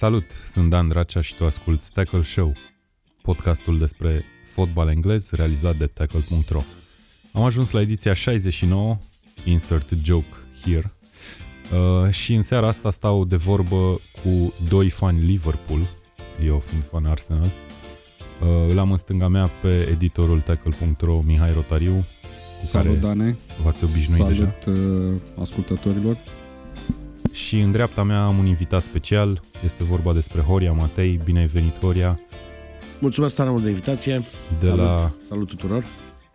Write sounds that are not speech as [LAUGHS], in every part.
Salut, sunt Dan Dracea și tu asculti Tackle Show, podcastul despre fotbal englez realizat de tackle.ro. Am ajuns la ediția 69, insert joke here, uh, și în seara asta stau de vorbă cu doi fani Liverpool, eu fiind fan Arsenal. Uh, îl am în stânga mea pe editorul tackle.ro Mihai Rotariu, cu Salut, care Dane. v-ați obișnuit deja. Salut uh, ascultătorilor. Și în dreapta mea am un invitat special, este vorba despre Horia Matei, bine ai venit Horia, Mulțumesc tare mult de invitație. de Salut. la Salut tuturor.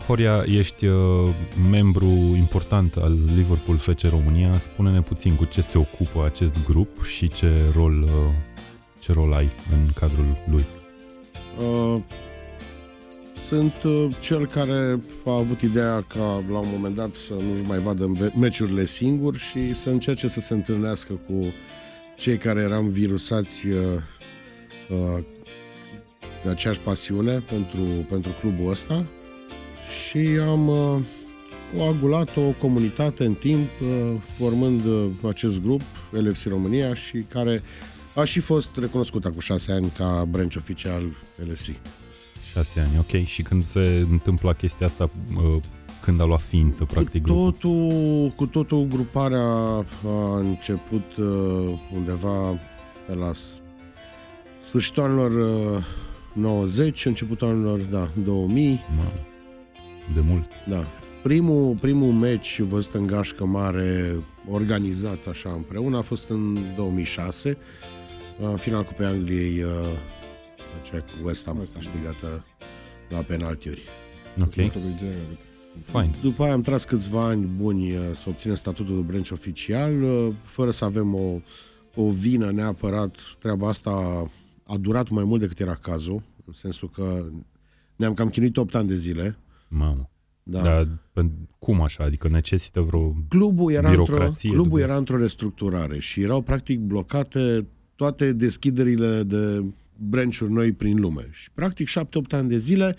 Horia, ești uh, membru important al Liverpool FC România. Spune-ne puțin cu ce se ocupă acest grup și ce rol, uh, ce rol ai în cadrul lui. Uh, sunt uh, cel care a avut ideea ca la un moment dat să nu-și mai vadă ve- meciurile singur și să încerce să se întâlnească cu cei care eram virusați uh, uh, de aceeași pasiune pentru, pentru clubul ăsta și am uh, coagulat o comunitate în timp uh, formând uh, acest grup LFC România și care a și fost recunoscut acum șase ani ca branch oficial LFC. Șase ani, ok. Și când se întâmplă chestia asta, uh, când a luat ființă, practic, cu grupul? totul, cu totul gruparea a început uh, undeva pe la s- sfârșitul anilor uh, 90, începutul anilor da, 2000. Mă, de mult. Da. Primul, primul meci văzut în gașcă mare, organizat așa împreună, a fost în 2006, uh, final Cupei Angliei, uh, aceea cu West Ham, West Ham. câștigată la penaltiuri. Ok, Jucătorul lui Gerrard. fine. După aia am tras câțiva ani buni uh, să obținem statutul de branch oficial, uh, fără să avem o, o vină neapărat. Treaba asta a durat mai mult decât era cazul, în sensul că ne-am cam chinuit 8 ani de zile. Mamă. Da. Dar pen- cum așa? Adică necesită vreo... Clubul era într-o, Birocrație, clubul dubios. era într-o restructurare și erau practic blocate toate deschiderile de branch-uri noi prin lume. Și practic 7-8 ani de zile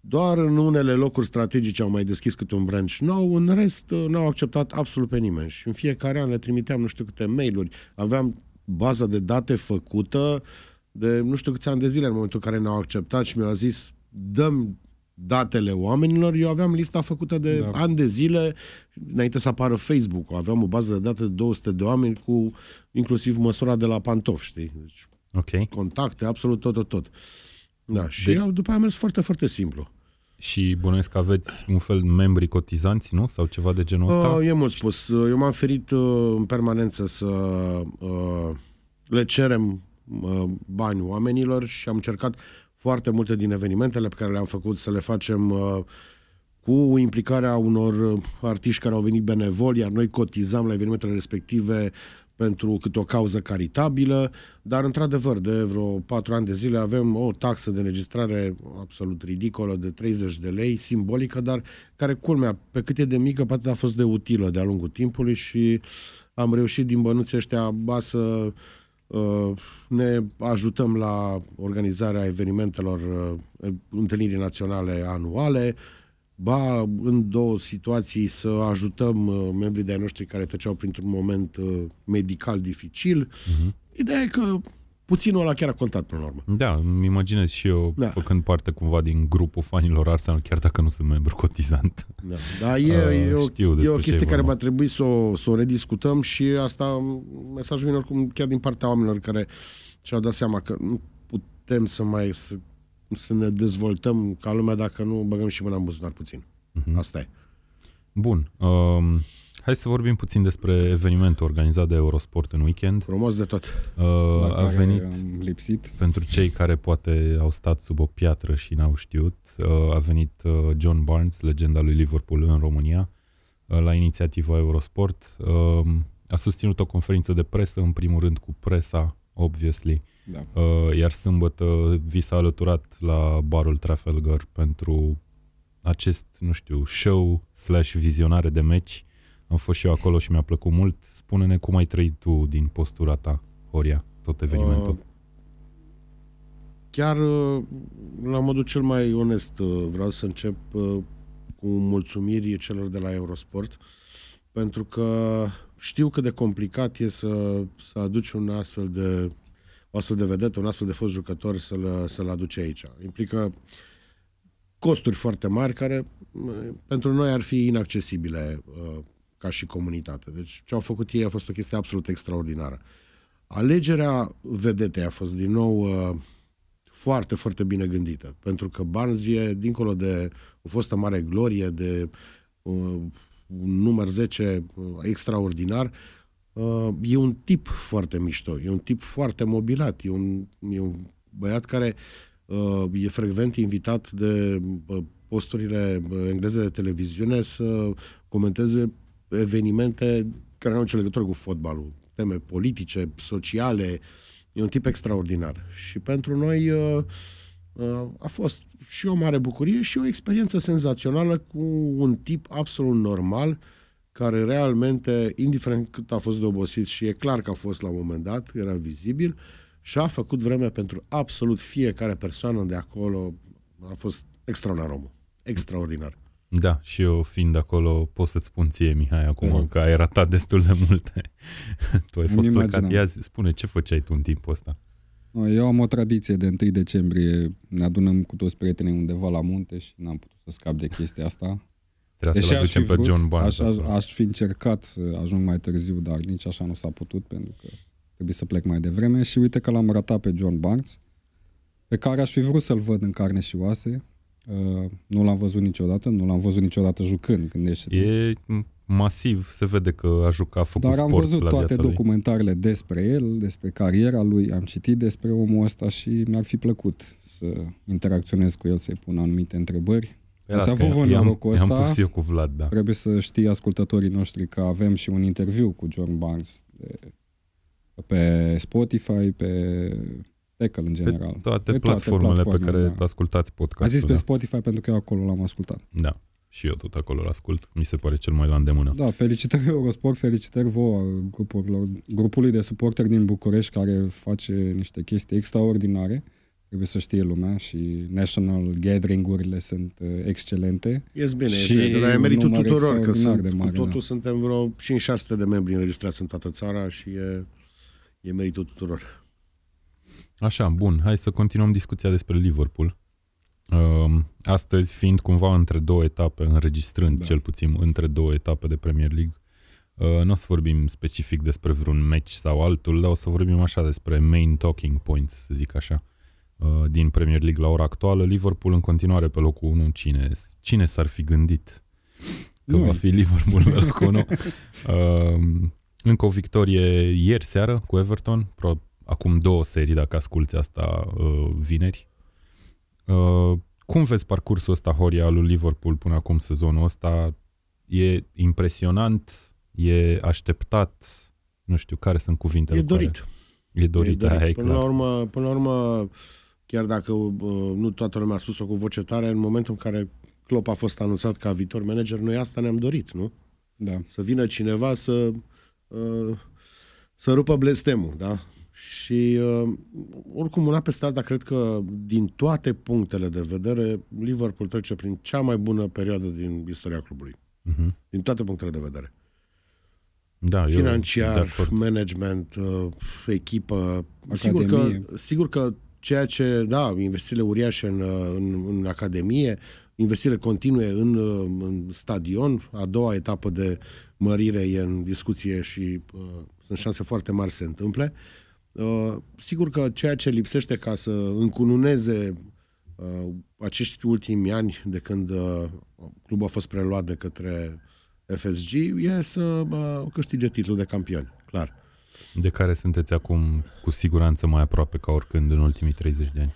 doar în unele locuri strategice au mai deschis câte un branch nou, în rest uh, n-au acceptat absolut pe nimeni. Și în fiecare an le trimiteam nu știu câte mail-uri. Aveam baza de date făcută de nu știu câți ani de zile în momentul în care ne-au acceptat și mi-au zis dăm datele oamenilor, eu aveam lista făcută de Da. da. ani de zile, înainte să apară Facebook, aveam o bază de date de 200 de oameni cu inclusiv măsura de la pantofi, știi? Deci, Ok. contacte, absolut tot, tot, tot. Da, și De- de... după aia a mers foarte, foarte simplu. Și bănuiesc că aveți un fel membri cotizanți, nu? Sau ceva de genul ăsta? Uh, e mult spus. Eu m-am ferit uh, în permanență să uh, le cerem uh, bani oamenilor și am încercat foarte multe din evenimentele pe care le-am făcut să le facem uh, cu implicarea unor uh, artiști care au venit benevoli, iar noi cotizam la evenimentele respective pentru câte o cauză caritabilă, dar într-adevăr de vreo patru ani de zile avem o taxă de înregistrare absolut ridicolă de 30 de lei, simbolică, dar care culmea, pe cât e de mică, poate a fost de utilă de-a lungul timpului și am reușit din bănuții ăștia ba să uh, ne ajutăm la organizarea evenimentelor uh, întâlnirii naționale anuale, ba în două situații să ajutăm uh, membrii de-ai noștri care treceau printr-un moment uh, medical dificil. Mhm. Ideea e că puținul ăla chiar a contat până la urmă. Da, îmi imaginez și eu da. Da. făcând parte cumva din grupul fanilor Arsenal, chiar dacă nu sunt membru cotizant. Da, dar e, [LAUGHS] Uh, e, o, știu e despre o ce chestie e care vorba. va trebui să o, să o rediscutăm și asta, mesajul vine oricum chiar din partea oamenilor care și-au dat seama că nu putem să mai să, să ne dezvoltăm ca lumea dacă nu băgăm și mâna în buzunar puțin. Mhm. Asta e. Bun. Um, hai să vorbim puțin despre evenimentul organizat de Eurosport în weekend. Frumos de tot. Uh, La a care venit am lipsit. pentru cei care poate au stat sub o piatră și n-au știut, uh, a venit uh, John Barnes, legenda lui Liverpool în România, uh, la inițiativa Eurosport. Uh, a susținut o conferință de presă, în primul rând cu presa, obviously, Da. Uh, iar sâmbătă vi s-a alăturat la barul Trafalgar pentru acest, nu știu, show slash vizionare de meci. Am fost și eu acolo și mi-a plăcut mult. Spune-ne cum ai trăit tu din postura ta, Horia, tot evenimentul. Uh, chiar uh, la modul cel mai onest uh, vreau să încep uh, cu mulțumiri celor de la Eurosport pentru că știu cât de complicat e să, să aduci un astfel de o astfel de vedetă, un astfel de fost jucător să-l, să-l aduce aici. Implică costuri foarte mari care uh, pentru noi ar fi inaccesibile uh, ca și comunitate. Deci ce au făcut ei a fost o chestie absolut extraordinară. Alegerea vedetei a fost din nou uh, foarte, foarte bine gândită, pentru că Barnes e, dincolo de o fostă mare glorie, de uh, un număr 10 uh, extraordinar, uh, e un tip foarte mișto, e un tip foarte mobilat, e un, e un băiat care uh, e frecvent invitat de uh, posturile uh, engleze de televiziune să comenteze evenimente care nu au nicio legătură cu fotbalul, teme politice, sociale, e un tip extraordinar. Și pentru noi uh, uh, a fost și o mare bucurie și o experiență senzațională cu un tip absolut normal, care realmente, indiferent cât a fost de obosit și e clar că a fost la un moment dat, era vizibil, și a făcut vreme pentru absolut fiecare persoană de acolo. A fost extraordinar omul. Extraordinar. Da, și eu fiind acolo pot să-ți spun ție, Mihai, acum Te rog. că ai ratat destul de multe. [LAUGHS] tu ai Îmi fost imaginam. plecat. Ia zi, spune, ce făceai tu în timpul ăsta? Eu am o tradiție de 1 decembrie, ne adunăm cu toți prietenii undeva la munte și n-am putut să scap de chestia asta. Trebuia să-l Deși aș fi aducem pe vrut, John Barnes. aș, aș, acolo. aș fi încercat să ajung mai târziu, dar nici așa nu s-a putut pentru că trebuie să plec mai devreme și uite că l-am ratat pe John Barnes, pe care aș fi vrut să-l văd în carne și oase. Uh, nu l-am văzut niciodată, nu l-am văzut niciodată jucând, gândește E m- masiv, se vede că a jucat, a făcut Dar am sport văzut la toate viața lui. documentarele despre el, despre cariera lui, am citit despre omul ăsta și mi-ar fi plăcut să interacționez cu el, să-i pun anumite întrebări. Păi Ați las că avut voi i-am- norocul I-am ăsta? pus eu cu Vlad, da. Trebuie să știe ascultătorii noștri că avem și un interviu cu John Barnes de, pe Spotify, pe Tackle în general. Pe toate Pe platformele pe platformele, care da. ascultați A podcastul. zis pe da. Spotify pentru că eu acolo l-am ascultat. da. Și eu tot acolo l-ascult. Mi se pare cel mai la îndemână. Da, felicitări [LAUGHS] Eurosport, felicitări vouă grupurilor, grupului de suporteri din București care face niște chestii extraordinare. Trebuie să știe lumea și national gathering-urile sunt uh, excelente. Ies bine, Și și bine, dar e un meritul număr tuturor, că extraordinar sunt, de mare, cu totul da. suntem vreo 5-600 de membri înregistrați în toată țara și e, e meritul tuturor. Așa, bun, hai să continuăm discuția despre Liverpool. Um, astăzi, fiind cumva între două etape, înregistrând Da. cel puțin între două etape de Premier League, uh, nu o să vorbim specific despre vreun match sau altul, dar o să vorbim așa despre main talking points, să zic așa, uh, din Premier League la ora actuală. Liverpool în continuare pe locul 1. Cine, cine s-ar fi gândit că Noi. va fi Liverpool pe locul 1? [LAUGHS] Um, încă o victorie ieri seară cu Everton, pro- acum două serii, dacă asculti asta uh, vineri. Uh, cum vezi parcursul ăsta, Horia, al lui Liverpool până acum sezonul ăsta? E impresionant? E așteptat? Nu știu, care sunt cuvintele E cu care- dorit. E dorit, e aia e Până, clar. la urmă, până la urmă, chiar dacă uh, nu toată lumea a spus-o cu voce tare, în momentul în care Klopp a fost anunțat ca viitor manager, noi asta ne-am dorit, nu? Da. Să vină cineva să, uh, să rupă blestemul, da? Și uh, oricum, una peste alta, cred că din toate punctele de vedere, Liverpool trece prin cea mai bună perioadă din istoria clubului. Mhm. Din toate punctele de vedere. Da, eu de Financiar, acord. management, uh, echipă. Sigur că, Academie. sigur că ceea ce, da, investițiile uriașe în, uh, în, în academie, investițiile continue în, uh, în stadion, a doua etapă de mărire e în discuție și uh, sunt șanse foarte mari să se întâmple. Uh, sigur că ceea ce lipsește ca să încununeze uh, acești ultimi ani de când uh, clubul a fost preluat de către FSG e să uh, câștige titlul de campion, clar. De care sunteți acum cu siguranță mai aproape ca oricând în ultimii 30 de ani.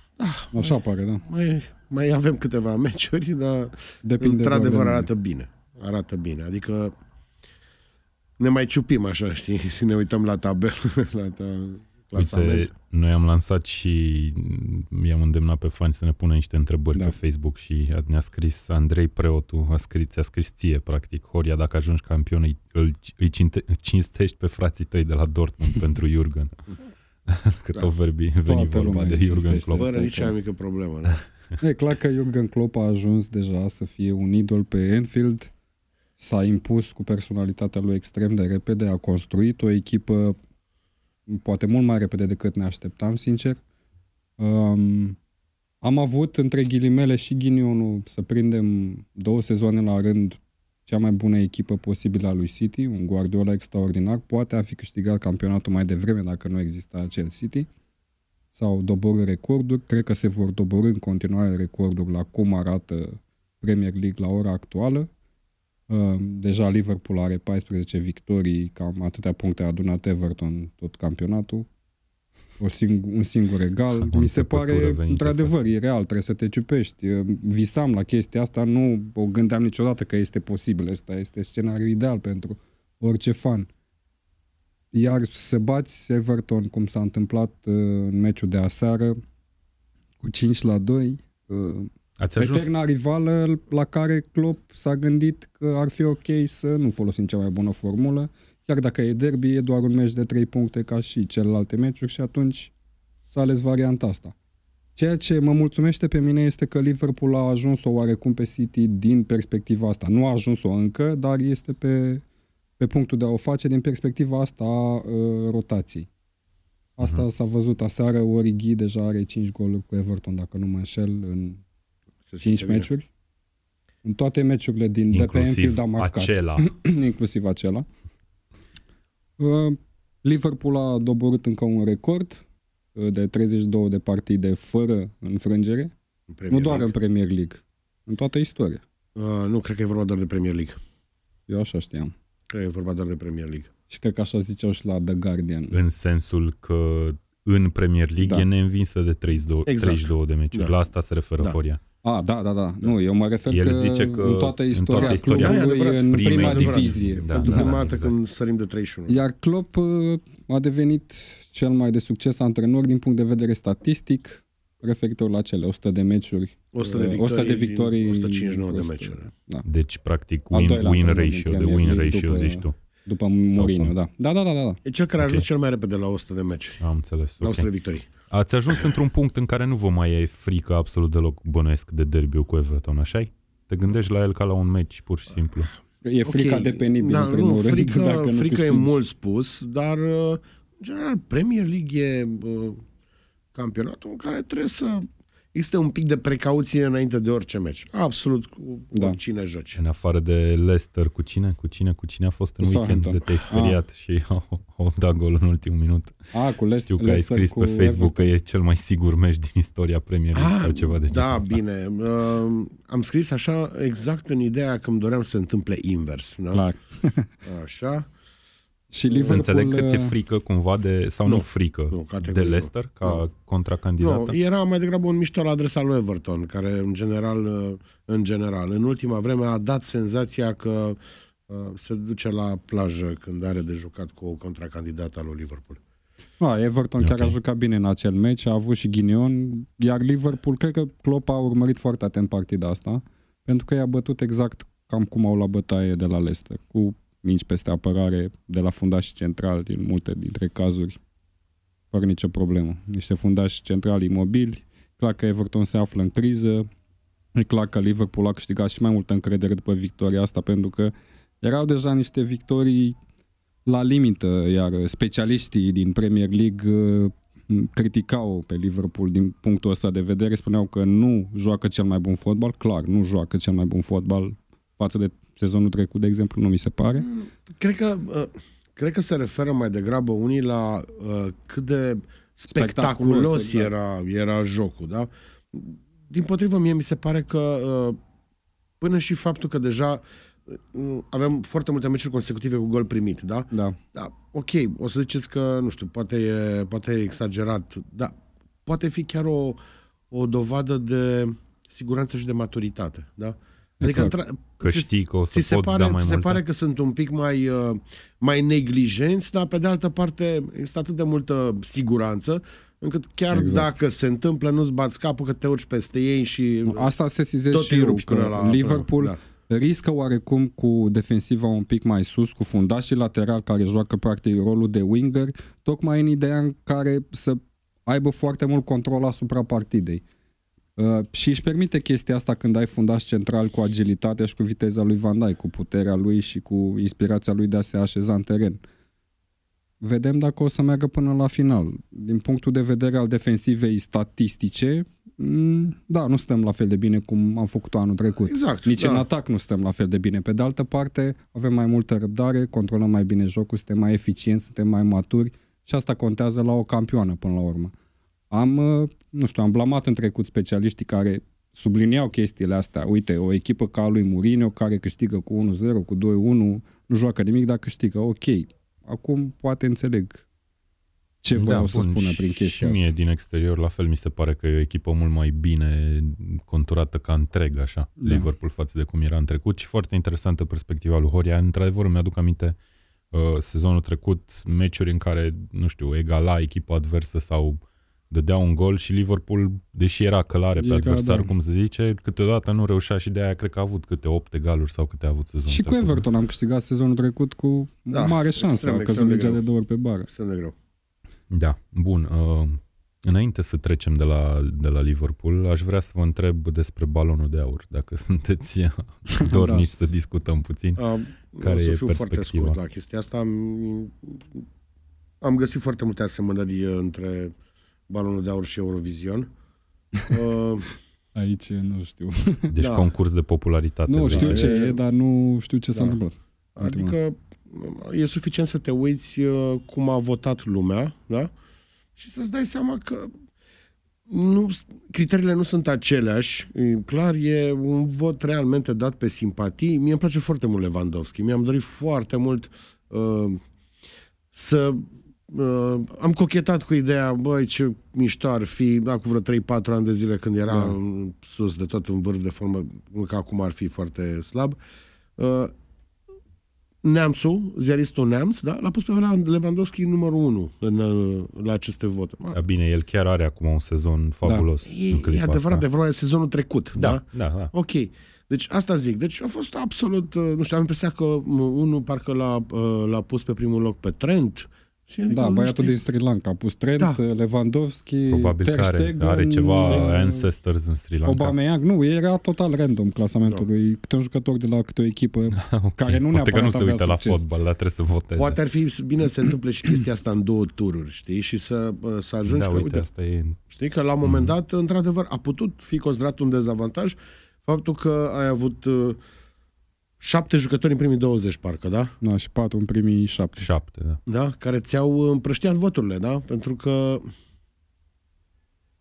Așa pare, da. Mai, mai avem câteva [LAUGHS] meciuri, dar Depinde într-adevăr doar de noi. arată bine. Arată bine. Adică ne mai ciupim așa, știi? [LAUGHS] Și ne uităm la tabel, [LAUGHS] la ta, clasament. Uite, noi am lansat și i-am îndemnat pe fani să ne pună niște întrebări Da. pe Facebook și a- ne-a scris Andrei Preotu, a scris, ți-a scris ție, practic, Horia, dacă ajungi campion, îi, îl, îi cinte, cinstești pe frații tăi de la Dortmund pentru Jurgen. [LAUGHS] Că Da. tot vorbi, veni Toată vorba lumea de îi Jurgen cinstește. Klopp. Fără Asta e nici clar. mai mică problemă. Da? E clar că Jurgen Klopp a ajuns deja să fie un idol pe Anfield, s-a impus cu personalitatea lui extrem de repede, a construit o echipă poate mult mai repede decât ne așteptam, sincer. Um, am avut, între ghilimele, și ghinionul să prindem două sezoane la rând cea mai bună echipă posibilă a lui City, un Guardiola extraordinar, poate a fi câștigat campionatul mai devreme dacă nu exista acel City, sau doborâ recorduri, cred că se vor doborâ în continuare recorduri la cum arată Premier League la ora actuală. Uh, deja Liverpool are 14 victorii, cam atâtea puncte a adunat Everton tot campionatul. O sing- un singur egal. O Mi se înțepătură pare, venită într-adevăr, e real, trebuie să te ciupești. Uh, Visam la chestia asta, nu o gândeam niciodată că este posibil. Asta este scenariul ideal pentru orice fan. Iar să bați Everton, cum s-a întâmplat uh, în meciul de aseară, cu 5 la 2, uh, Ați ajuns, eterna rivală la care Klopp s-a gândit că ar fi ok să nu folosim cea mai bună formulă, chiar dacă e derby, e doar un meci de 3 puncte ca și celelalte meciuri și atunci s-a ales varianta asta. Ceea ce mă mulțumește pe mine este că Liverpool a ajuns-o oarecum pe City din perspectiva asta. Nu a ajuns-o încă, dar este pe, pe punctul de a o face din perspectiva asta a uh, rotației. Asta s-a văzut aseară, Origi deja are 5 goluri cu Everton, dacă nu mă înșel, în Se 5 simte bine. meciuri. În toate meciurile din de pe Anfield inclusiv a marcat. acela. [CLEARS THROAT] inclusiv acela. Uh, Liverpool a doborât încă un record uh, de 32 de partide fără înfrângere, În Premier nu doar în League. Premier League, în toată istoria. Uh, nu, cred că e vorba doar de Premier League. Eu așa știam. Cred că e vorba doar de Premier League. Și cred că așa ziceau și la The Guardian. în sensul că în Premier League Da. e neînvinsă de 32, Exact. 32 de meciuri. Da. La asta se referă Da. Horia. Ah, da, da, da. Nu, eu mă refer El că, zice că în toată în istoria, toată istoria- Da, e clubului adevărat. în Primei prima adevărat. divizie. Da, Pentru da, prima da, dată exact. când sărim de 31. Iar Klopp uh, a devenit cel mai de succes antrenor din punct de vedere statistic, referitor la cele 100 de meciuri. 100 de uh, victorii, 100 de victorii din 159 de 100. meciuri. Da. Deci, practic, Al win, doilea win antrenor din ratio, de Premier win League ratio, după- zici tu. După Mourinho, cum? da. Da, da, da, da. da. E cel care a ajuns Ok. cel mai repede la 100 de meci. Am înțeles. La ok. 100 de victorii. Ați ajuns într-un punct în care nu vă mai e frică absolut deloc bănuiesc de derby cu Everton, așa Te gândești la el ca la un meci, pur și simplu. E frica Ok, de penibil, da, în primul nu, rând, frică, dacă nu frică e câștigi. mult spus, dar uh, în general Premier League e uh, campionatul în care trebuie să existe un pic de precauție înainte de orice meci. Absolut cu Da. oricine joci. În afară de Leicester, cu cine? Cu cine? Cu cine a fost în Cu weekend Southampton. de te-ai speriat și [LAUGHS] au, au dat gol în ultimul minut. A, cu Le- Știu că ai Leicester scris cu pe Facebook Everton. că e cel mai sigur meci din istoria Premier League sau ceva de genul da, ăsta. bine. Uh, am scris așa exact în ideea că îmi doream să se întâmple invers. Da? Clar. Așa. Și Să Liverpool... înțeleg că ți-e uh, frică cumva de, sau nu, Nu, frică, nu, de categoric Leicester ca Nu. contracandidată? Nu, era mai degrabă un mișto la adresa lui Everton, care în general, uh, în general, în ultima vreme a dat senzația că uh, se duce la plajă când are de jucat cu o contracandidată al lui Liverpool. A, Everton chiar Ok. a jucat bine în acel meci, a avut și ghinion, iar Liverpool, cred că Klopp a urmărit foarte atent partida asta, pentru că i-a bătut exact cam cum au la bătaie de la Leicester, cu minci peste apărare de la fundași centrali în multe dintre cazuri, fără nicio problemă. Niște fundași centrali imobili, clar că Everton se află în criză, e clar că Liverpool a câștigat și mai multă încredere după victoria asta, pentru că erau deja niște victorii la limită, iar specialiștii din Premier League uh, criticau pe Liverpool din punctul ăsta de vedere, spuneau că nu joacă cel mai bun fotbal, clar, nu joacă cel mai bun fotbal față de sezonul trecut, de exemplu, nu mi se pare. Cred că, uh, cred că se referă mai degrabă unii la uh, cât de spectaculos, Spectaculos, exact. era, era jocul. Da? Din potrivă, mie mi se pare că uh, până și faptul că deja uh, avem foarte multe meciuri consecutive cu gol primit, da? Da, Da, ok, o să ziceți că, nu știu, poate e, poate e exagerat, dar poate fi chiar o, o dovadă de siguranță și de maturitate, da? Adică, Exact. între- Că ți- știi că o să ți se poți pare, da mai ți se multe? pare că sunt un pic mai, uh, mai neglijenți, dar pe de altă parte există atât de multă siguranță încât chiar Exact. dacă se întâmplă, nu-ți bați capul că te urci peste ei și asta se sizez tot și îi eu, rupi că până la... Liverpool Până, da. riscă oarecum cu defensiva un pic mai sus, cu fundașii lateral care joacă practic rolul de winger, tocmai în ideea în care să aibă foarte mult control asupra partidei. Uh, și își permite chestia asta când ai fundaș central cu agilitatea și cu viteza lui Van Dijk, cu puterea lui și cu inspirația lui de a se așeza în teren. vedem dacă o să meargă până la final. Din punctul de vedere al defensivei statistice, mm, da, nu stăm la fel de bine cum am făcut anul trecut. Exact. Nici da. în atac nu stăm la fel de bine. Pe de altă parte, avem mai multă răbdare, controlăm mai bine jocul, suntem mai eficienți, suntem mai maturi și asta contează la o campioană până la urmă. Am, uh, nu știu, am blamat în trecut specialiștii care subliniau chestiile astea. Uite, o echipă ca a lui Mourinho care câștigă cu 1-0, cu 2-1, nu joacă nimic, dar câștigă. Ok, acum poate înțeleg ce voiau să Da, bun, spună și- prin chestia Și mie asta. din exterior la fel mi se pare că e o echipă mult mai bine conturată ca întreg așa, Da. Liverpool față de cum era în trecut și foarte interesantă perspectiva lui Horia. Într-adevăr îmi aduc aminte uh, sezonul trecut meciuri în care, nu știu, egala echipa adversă sau dădea un gol și Liverpool, deși era călare pe Era, adversar, da. cum se zice, câteodată nu reușea și de aia cred că a avut câte 8 egaluri sau câte a avut sezonul Și cu trecut. Everton am câștigat sezonul trecut cu Da, da, mare șansă. extrem, A extrem căzut de mingea greu. de două ori pe bară. Extrem de greu. Da, bun. Uh, înainte să trecem de la, de la Liverpool, aș vrea să vă întreb despre balonul de aur, dacă [LAUGHS] sunteți [LAUGHS] dornici să discutăm puțin. Uh, Care o să e fiu foarte perspectiva? scurt la chestia asta. Am, am găsit foarte multe asemănări uh, între balonul de aur și Eurovision. [LAUGHS] Uh, Aici nu știu. Deci Da. concurs de popularitate. nu de- știu e- ce e, dar nu știu ce s-a Da. întâmplat. Ultima. Adică e suficient să te uiți uh, cum a votat lumea, da? Și să-ți dai seama că nu, criteriile nu sunt aceleași. E Clar, e un vot realmente dat pe simpatii. Mie îmi place foarte mult Lewandowski. Mi-am dorit foarte mult uh, să... Uh, am cochetat cu ideea, băi, ce mișto ar fi, da, cu vreo 3-4 ani de zile când era Da. în sus de tot în vârf de formă, nu că acum ar fi foarte slab. Uh, Neamțul, ziaristul Neamț, da, l-a pus pe Lewandowski numărul 1 în, uh, la aceste voturi. Da, bine, el chiar are acum un sezon fabulos. în E, e clipa adevărat, asta. de vreo sezonul trecut, da? Da, da, da. Ok. Deci asta zic. Deci a fost absolut, uh, nu știu, am impresia că m, unul parcă l-a, uh, l-a pus pe primul loc pe Trent. Și adică, Da, nu băiatul știu, din Sri Lanka a pus Trent, Da. Lewandowski, Probabil Ter că are, Stegen, are ceva uh, ancestors în Sri Lanka. Aubameyang, nu, era total random clasamentul lui. Câte un jucător de la câte o echipă [LAUGHS] Ok, care nu Poate că nu neapărat se avea uită la succes. fotbal, dar trebuie să voteze. Poate ar fi bine să se întâmple și chestia asta în două tururi, știi? Și să, uh, să ajungi da, că, uite, uite, asta e... Știi că la un moment dat, într-adevăr, a putut fi considerat un dezavantaj faptul că ai avut uh, șapte jucători în primii 20, parcă, da? Da, și patru în primii șapte. Șapte, da. Da? Care ți-au împrăștiat voturile, da? Pentru că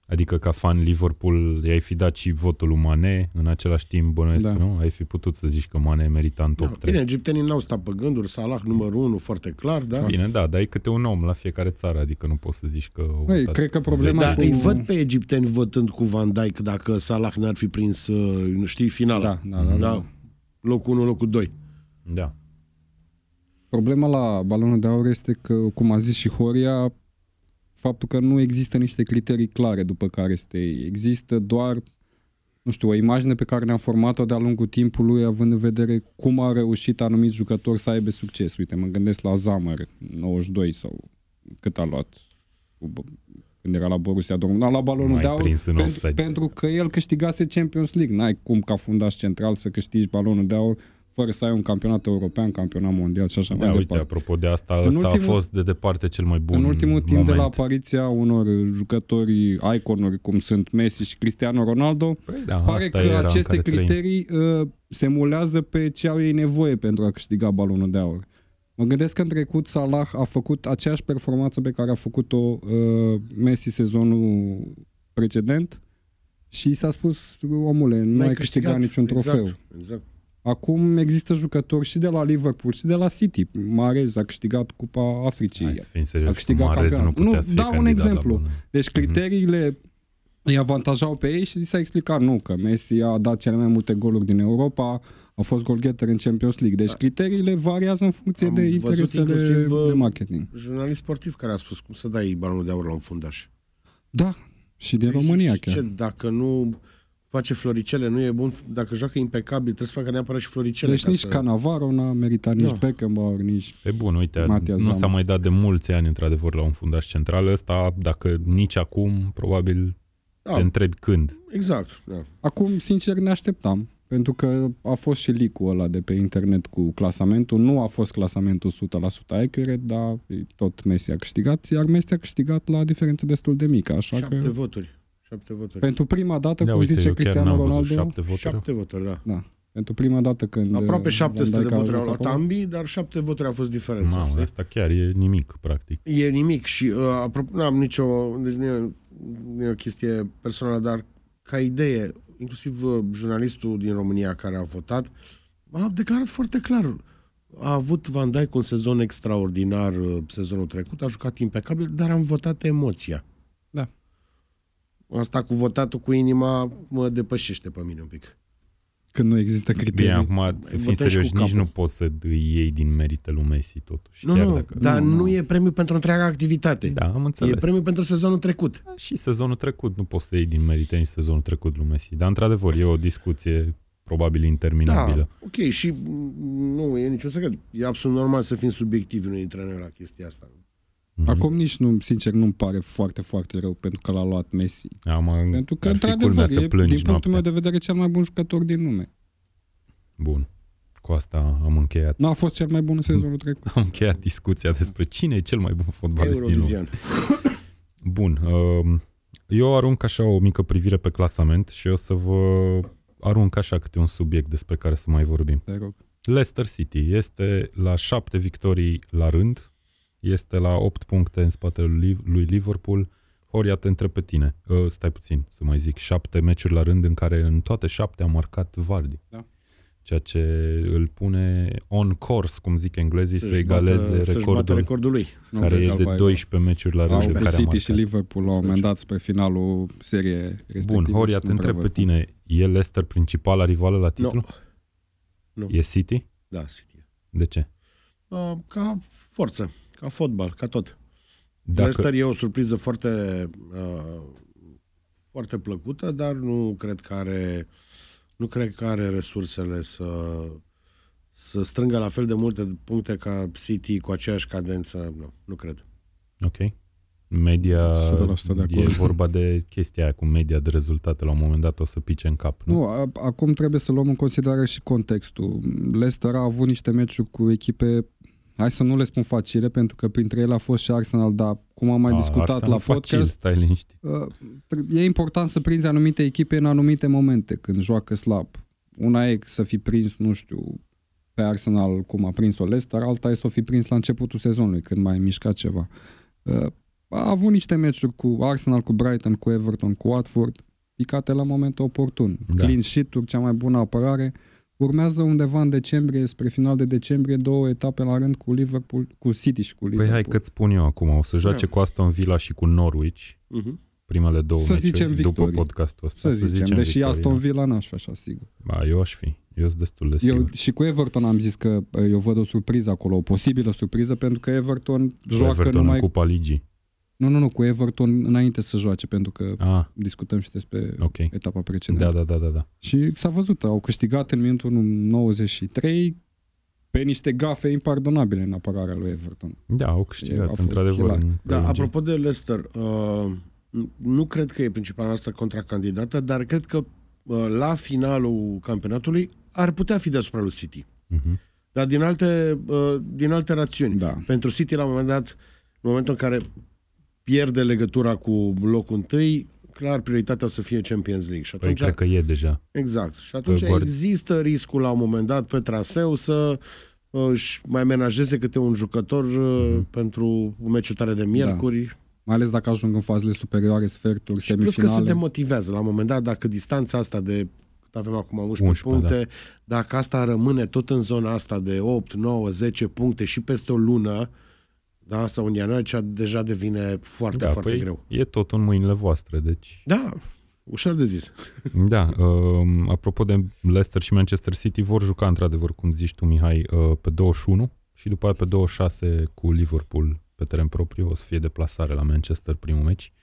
Adică ca fan Liverpool i-ai fi dat și votul lui Mane, în același timp bănuiesc, Da. nu? Ai fi putut să zici că Mane merita în top da, 3. bine, egiptenii n-au stat pe gânduri, Salah numărul 1 foarte clar, da? Bine, da, dar e câte un om la fiecare țară, adică nu poți să zici că... au Băi, votat cred că problema zece. Dar cu- îi văd pe egipteni votând cu Van Dijk dacă Salah n-ar fi prins, uh, știi, finala. Da, da, da, da. da. Locul 1, locul 2. Da. Problema la balonul de aur este că, cum a zis și Horia, faptul că nu există niște criterii clare după care să te iei. Există doar, nu știu, o imagine pe care ne-am format-o de-a lungul timpului, având în vedere cum a reușit anumiți jucători să aibă succes. Uite, mă gândesc la Zamăr, 92 sau cât a luat cu B- când era la Borussia Dortmund, Da, la balonul Mai de aur, prins în pentru, offside. pentru că el câștigase Champions League. N-ai cum ca fundaș central să câștigi balonul de aur fără să ai un campionat european, campionat mondial și așa Da, mai uite, departe. apropo de asta, În ăsta a ultimul- fost de departe cel mai bun În ultimul timp, moment. de la apariția unor jucători iconuri, cum sunt Messi și Cristiano Ronaldo, Păi, da, pare asta că era în aceste care trăim. criterii uh, se mulează pe ce au ei nevoie pentru a câștiga balonul de aur. Mă gândesc că în trecut Salah a făcut aceeași performanță pe care a făcut-o uh, Messi sezonul precedent și s-a spus, omule, nu N-ai ai câștigat niciun trofeu. Exact, exact. Acum există jucători și de la Liverpool și de la City. Marez a câștigat Cupa Africii. Hai să fim serios, a câștigat Marez nu campionatul. putea Nu, să fie dau un candidat exemplu. La bună. Deci criteriile îi avantajau pe ei și li s-a explicat nu, că Messi a dat cele mai multe goluri din Europa, a fost golgheter în Champions League. Deci criteriile variază în funcție Am de văzut interesele inclusiv, uh, de marketing. Jurnalist sportiv care a spus cum să dai balonul de aur la un fundaș. Da, și din Păi România și chiar. Ce, dacă nu face floricele, nu e bun, dacă joacă impecabil, trebuie să facă neapărat și floricele. Deci ca nici să... Cannavaro n-a meritat, nici Da. Beckenbauer, nici... E bun, uite, Matias nu s-a Zamă. mai dat de mulți ani, într-adevăr, la un fundaș central. Ăsta, dacă nici acum, probabil Da, te întrebi când. exact. Da. Acum, sincer, ne așteptam. Pentru că a fost și leak ăla de pe internet cu clasamentul. Nu a fost clasamentul 100% accurate, dar tot Messi a câștigat, iar Messi a câștigat la diferență destul de mică. Așa Șapte că voturi. Șapte voturi. pentru prima dată, Da, cum uite, zice eu chiar Cristiano n-am văzut Ronaldo, șapte voturi. Șapte voturi, da. da, pentru prima dată când Aproape uh, 700 Van de Dijk a voturi au ajuns luat acolo. ambii, dar șapte voturi a fost diferența. Mamă, știi? asta chiar e nimic, practic. E nimic și uh, apropo, n-am nicio, deci nu e, nu e o chestie personală, dar ca idee, inclusiv uh, jurnalistul din România care a votat, a declarat foarte clar. A avut Van Dijk un sezon extraordinar uh, sezonul trecut, a jucat impecabil, dar am votat emoția. Da. Asta cu votatul cu inima mă depășește pe mine un pic. Când nu există criterii. Bine, acum, să fim votezi serioși, cu nici capul. nu poți să îi iei din meritele lui Messi, totuși. Nu, chiar nu, dacă... dar Nu, nu, nu. e premiu pentru întreaga activitate. Da, am e înțeles. premiu pentru sezonul trecut. Și sezonul trecut, nu poți să iei din merite nici sezonul trecut lui Messi. Dar, într-adevăr, e o discuție probabil interminabilă. Da, ok, și mm, nu e niciun secret. E absolut normal să fim subiectivi noi dintre noi la chestia asta. Mhm. Acum nici nu, sincer, nu-mi pare foarte, foarte rău pentru că l-a luat Messi. Am, Pentru că, ar fi culmea într-adevăr, să e, plângi din punctul meu noaptea. de vedere, cel mai bun jucător din lume. Bun. Cu asta am încheiat. Nu a fost cel mai bun în sezonul trecut. [LAUGHS] Am încheiat discuția despre cine e cel mai bun fotbalist din lume. Eurovision. [COUGHS] Bun. um, Eu arunc așa o mică privire pe clasament și o să vă arunc așa câte un subiect despre care să mai vorbim. Te rog. Leicester City este la șapte victorii la rând, este la 8 puncte în spatele lui lui Liverpool. Horia, te întreb pe tine. Uh, stai puțin să mai zic. Șapte meciuri la rând în care în toate șapte a marcat Vardy. Da. Ceea ce îl pune on course, cum zic englezii, să, Să-și egaleze bată- să-și bată recordul recordul lui. Nu care cred e că de îl va 12 meciuri la rând Au în pe care a City marcat. și Liverpool la un moment dat spre finalul seriei respective. Bun, Horia, și te nu prea întreb pe văd. tine, e Leicester principala rivală la titlu? Nu. Nu. E City? Da, City. De ce? Uh, ca forță, ca fotbal, ca tot. Dacă, Leicester e o surpriză foarte, uh, foarte plăcută, dar nu cred că are, nu cred că are resursele să, să strângă la fel de multe puncte ca City cu aceeași cadență. Nu, nu cred. Ok. Media, 100% de e acord. vorba de chestia aia cu media de rezultate, la un moment dat o să pice în cap. Nu? Nu, a, acum trebuie să luăm în considerare și contextul. Leicester a avut niște meciuri cu echipe, hai să nu le spun facile, pentru că printre ele a fost și Arsenal, dar cum am mai A, discutat Arsenal la facil, podcast, Stai liniștit. uh, e important să prinzi anumite echipe în anumite momente, când joacă slab. Una e să fi prins, nu știu, pe Arsenal cum a prins-o Leicester, alta e să o fi prins la începutul sezonului, când mai mișcat ceva. Uh, a avut niște meciuri cu Arsenal, cu Brighton, cu Everton, cu Watford, picate la momentul oportun. Da. Da. Clean sheet cea mai bună apărare. Urmează undeva în decembrie, spre final de decembrie, două etape la rând cu Liverpool, cu City și cu Păi Liverpool. hai că-ți spun eu acum, o să joace Da. cu Aston Villa și cu Norwich, Uh-huh. primele două Să meciuri, zicem după victorii. podcastul ăsta. să, zicem, deși victorii, Aston da. Villa n-aș fi așa sigur. Ba, eu aș fi. Eu sunt destul de sigur. Eu și cu Everton am zis că uh, eu văd o surpriză acolo, o posibilă surpriză, pentru că Everton Cu joacă Everton numai... în Cupa Ligii. Nu, nu, nu, cu Everton înainte să joace, pentru că Ah, discutăm și despre ok. etapa precedentă. Da, da, da, da, da. Și s-a văzut, au câștigat în minutul 93 pe niște gafe impardonabile în apărarea lui Everton. Da, au E, a câștigat, fost într-adevăr. hilar. în Da, prelungiri. apropo de Leicester, uh, nu cred că e principala noastră contracandidată, dar cred că uh, la finalul campionatului ar putea fi deasupra lui City. Mhm. Dar din alte, uh, din alte rațiuni. Da. Pentru City, la un moment dat, în momentul în care pierde legătura cu locul întâi, clar, prioritatea o să fie Champions League. Și Păi atunci, cred că e deja. Exact. Și atunci Guard- există riscul la un moment dat pe traseu să uh, își mai menajeze câte un jucător uh, Mhm. pentru meciul tare de miercuri. Mai ales dacă ajung în fazele superioare, sferturi, Și plus că se semifinale. demotivează. La un moment dat, dacă distanța asta de cât avem acum 11, 11, puncte, dacă asta rămâne tot în zona asta de 8, 9, 10 puncte și peste o lună, da, sau în ianuarie, cea deja devine foarte, da, foarte păi greu. e tot în mâinile voastre, deci... Da, ușor de zis. [LAUGHS] Da, um, apropo de Leicester și Manchester City, vor juca într-adevăr, cum zici tu, Mihai, uh, pe 21 și după aia pe 26 cu Liverpool pe teren propriu. O să fie deplasare la Manchester primul meci.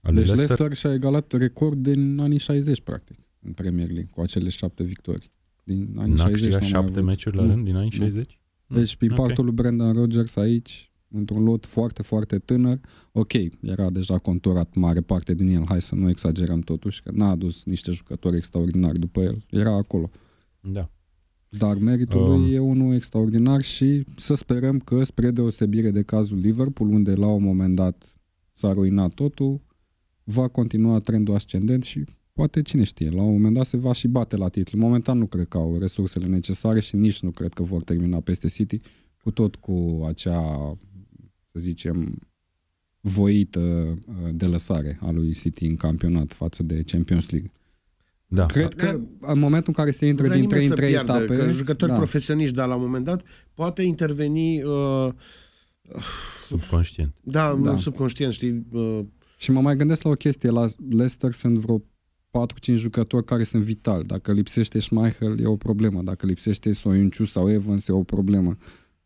Al lui Deci Leicester. Leicester și-a egalat record din anii 60, practic, în Premier League, cu acele șapte victorii. Din anii N-a 60 câștigat n-a mai șapte avut. meciuri la Nu, rând din anii nu. 60? Deci Mm, ok. impactul lui Brendan Rodgers aici într-un lot foarte, foarte tânăr. Ok, era deja conturat mare parte din el, hai să nu exagerăm totuși, că n-a adus niște jucători extraordinari după el. Era acolo. Da. Dar meritul Um. lui e unul extraordinar și să sperăm că, spre deosebire de cazul Liverpool, unde la un moment dat s-a ruinat totul, va continua trendul ascendent și poate, cine știe, la un moment dat se va și bate la titlu. Momentan nu cred că au resursele necesare și nici nu cred că vor termina peste City, cu tot cu acea, să zicem, voită uh, de lăsare a lui City în campionat față de Champions League. Da. Cred că în momentul în care se intră Vrea din nimeni 3 în să 3 piardă, etape... Că jucători da. profesioniști, dar la un moment dat poate interveni uh, Subconștient. da, Da. da. subconștient, știi, uh, Și mă mai gândesc la o chestie, la Leicester sunt vreo 4-5 jucători care sunt vitali. Dacă lipsește Schmeichel e o problemă, dacă lipsește Soyuncu sau Evans e o problemă.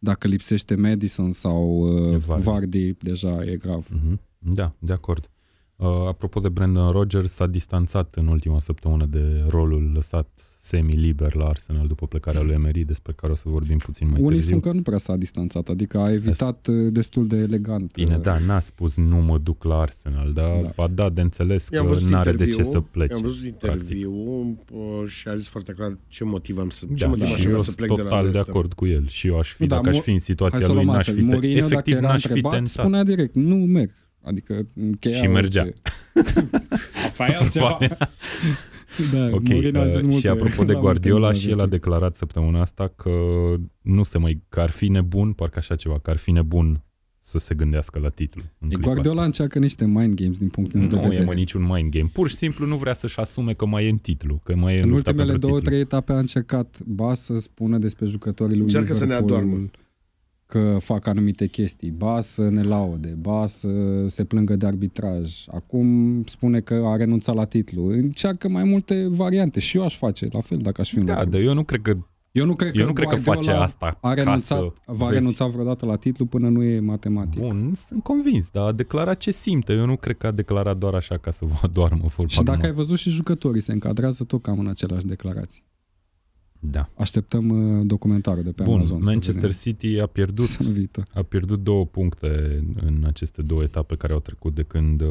Dacă lipsește Madison sau uh, Vardy. Vardy, deja e grav. Mhm. Da, de acord. Uh, apropo de Brandon Rodgers, s-a distanțat în ultima săptămână de rolul lăsat semi-liber la Arsenal după plecarea lui Emery, despre care o să vorbim puțin mai Unii târziu. spun că nu prea s-a distanțat, adică a evitat uh, destul de elegant. Bine, uh, da, n-a spus nu mă duc la Arsenal, dar Da. a dat de înțeles i-am că văzut n-are de interviul, ce să plece. I-am văzut interviu uh, și a zis foarte clar ce motiv am să, ce Da, motiv da, aș și avea eu să sunt plec de la total de Leicester. acord cu el. Și eu aș fi, Da, dacă aș Mo- fi în Hai situația să o lui, luăm n-aș altfel. fi, te- Mourinho, efectiv dacă era n-aș fi întrebat, tentat. spunea direct, nu merg. Adică încheia Și mergea. orice. Asta e altceva. Da, Ok, Mourinho a zis uh, multe și apropo [LAUGHS] de la Guardiola, multe și el a vieții. declarat săptămâna asta că nu se mai, că ar fi nebun, parcă așa ceva, că ar fi nebun să se gândească la titlu. În E, clipa Guardiola asta. încearcă niște mind games din punctul meu de Nu e vedere. mă niciun mind game. Pur și simplu nu vrea să-și asume că mai e în titlu, că mai e în În lupta ultimele pentru două, titlu. trei etape a încercat ba să spună despre jucătorii lui Încearcă să ne Liverpool adoarmă. Că fac anumite chestii, ba să ne laude, ba să se plângă de arbitraj. Acum spune că a renunțat la titlu. Încearcă mai multe variante și eu aș face la fel dacă aș fi în Da, locul dar eu nu cred că, Eu nu cred eu că, nu cred că Guardiola face asta a ca renunțat, să va vezi. renunța vreodată la titlu până nu e matematic. Bun, sunt convins, dar a declarat ce simte. Eu nu cred că a declarat doar așa ca să vă [LAUGHS] doarmă Și dacă ai văzut și jucătorii se încadrează tot cam în aceleași declarații. Da. Așteptăm uh, documentarul de pe Bun, Amazon. să Manchester vedem. City a pierdut Săptămâna viitor. a pierdut două puncte în aceste două etape care au trecut de când, uh,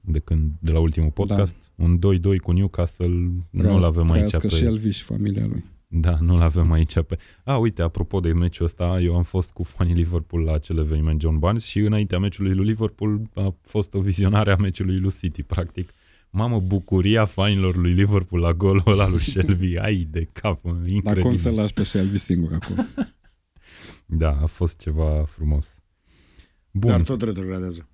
de când de la ultimul podcast. Da. Un 2-2 cu Newcastle, nu-l avem aici Trăiască pe... și Elvis și familia lui. Da, nu-l avem aici pe... A, uite, apropo de meciul ăsta, eu am fost cu fanii Liverpool la acel eveniment John Barnes și înaintea meciului lui Liverpool a fost o vizionare a meciului lui City, practic. Mamă, bucuria fanilor lui Liverpool la golul ăla lui [LAUGHS] Shelby, ai de cap, mă, Dar incredibil. cum să lași pe și Elvis singur acolo? [LAUGHS] Da, a fost ceva frumos. Bun, Dar tot retrogradează.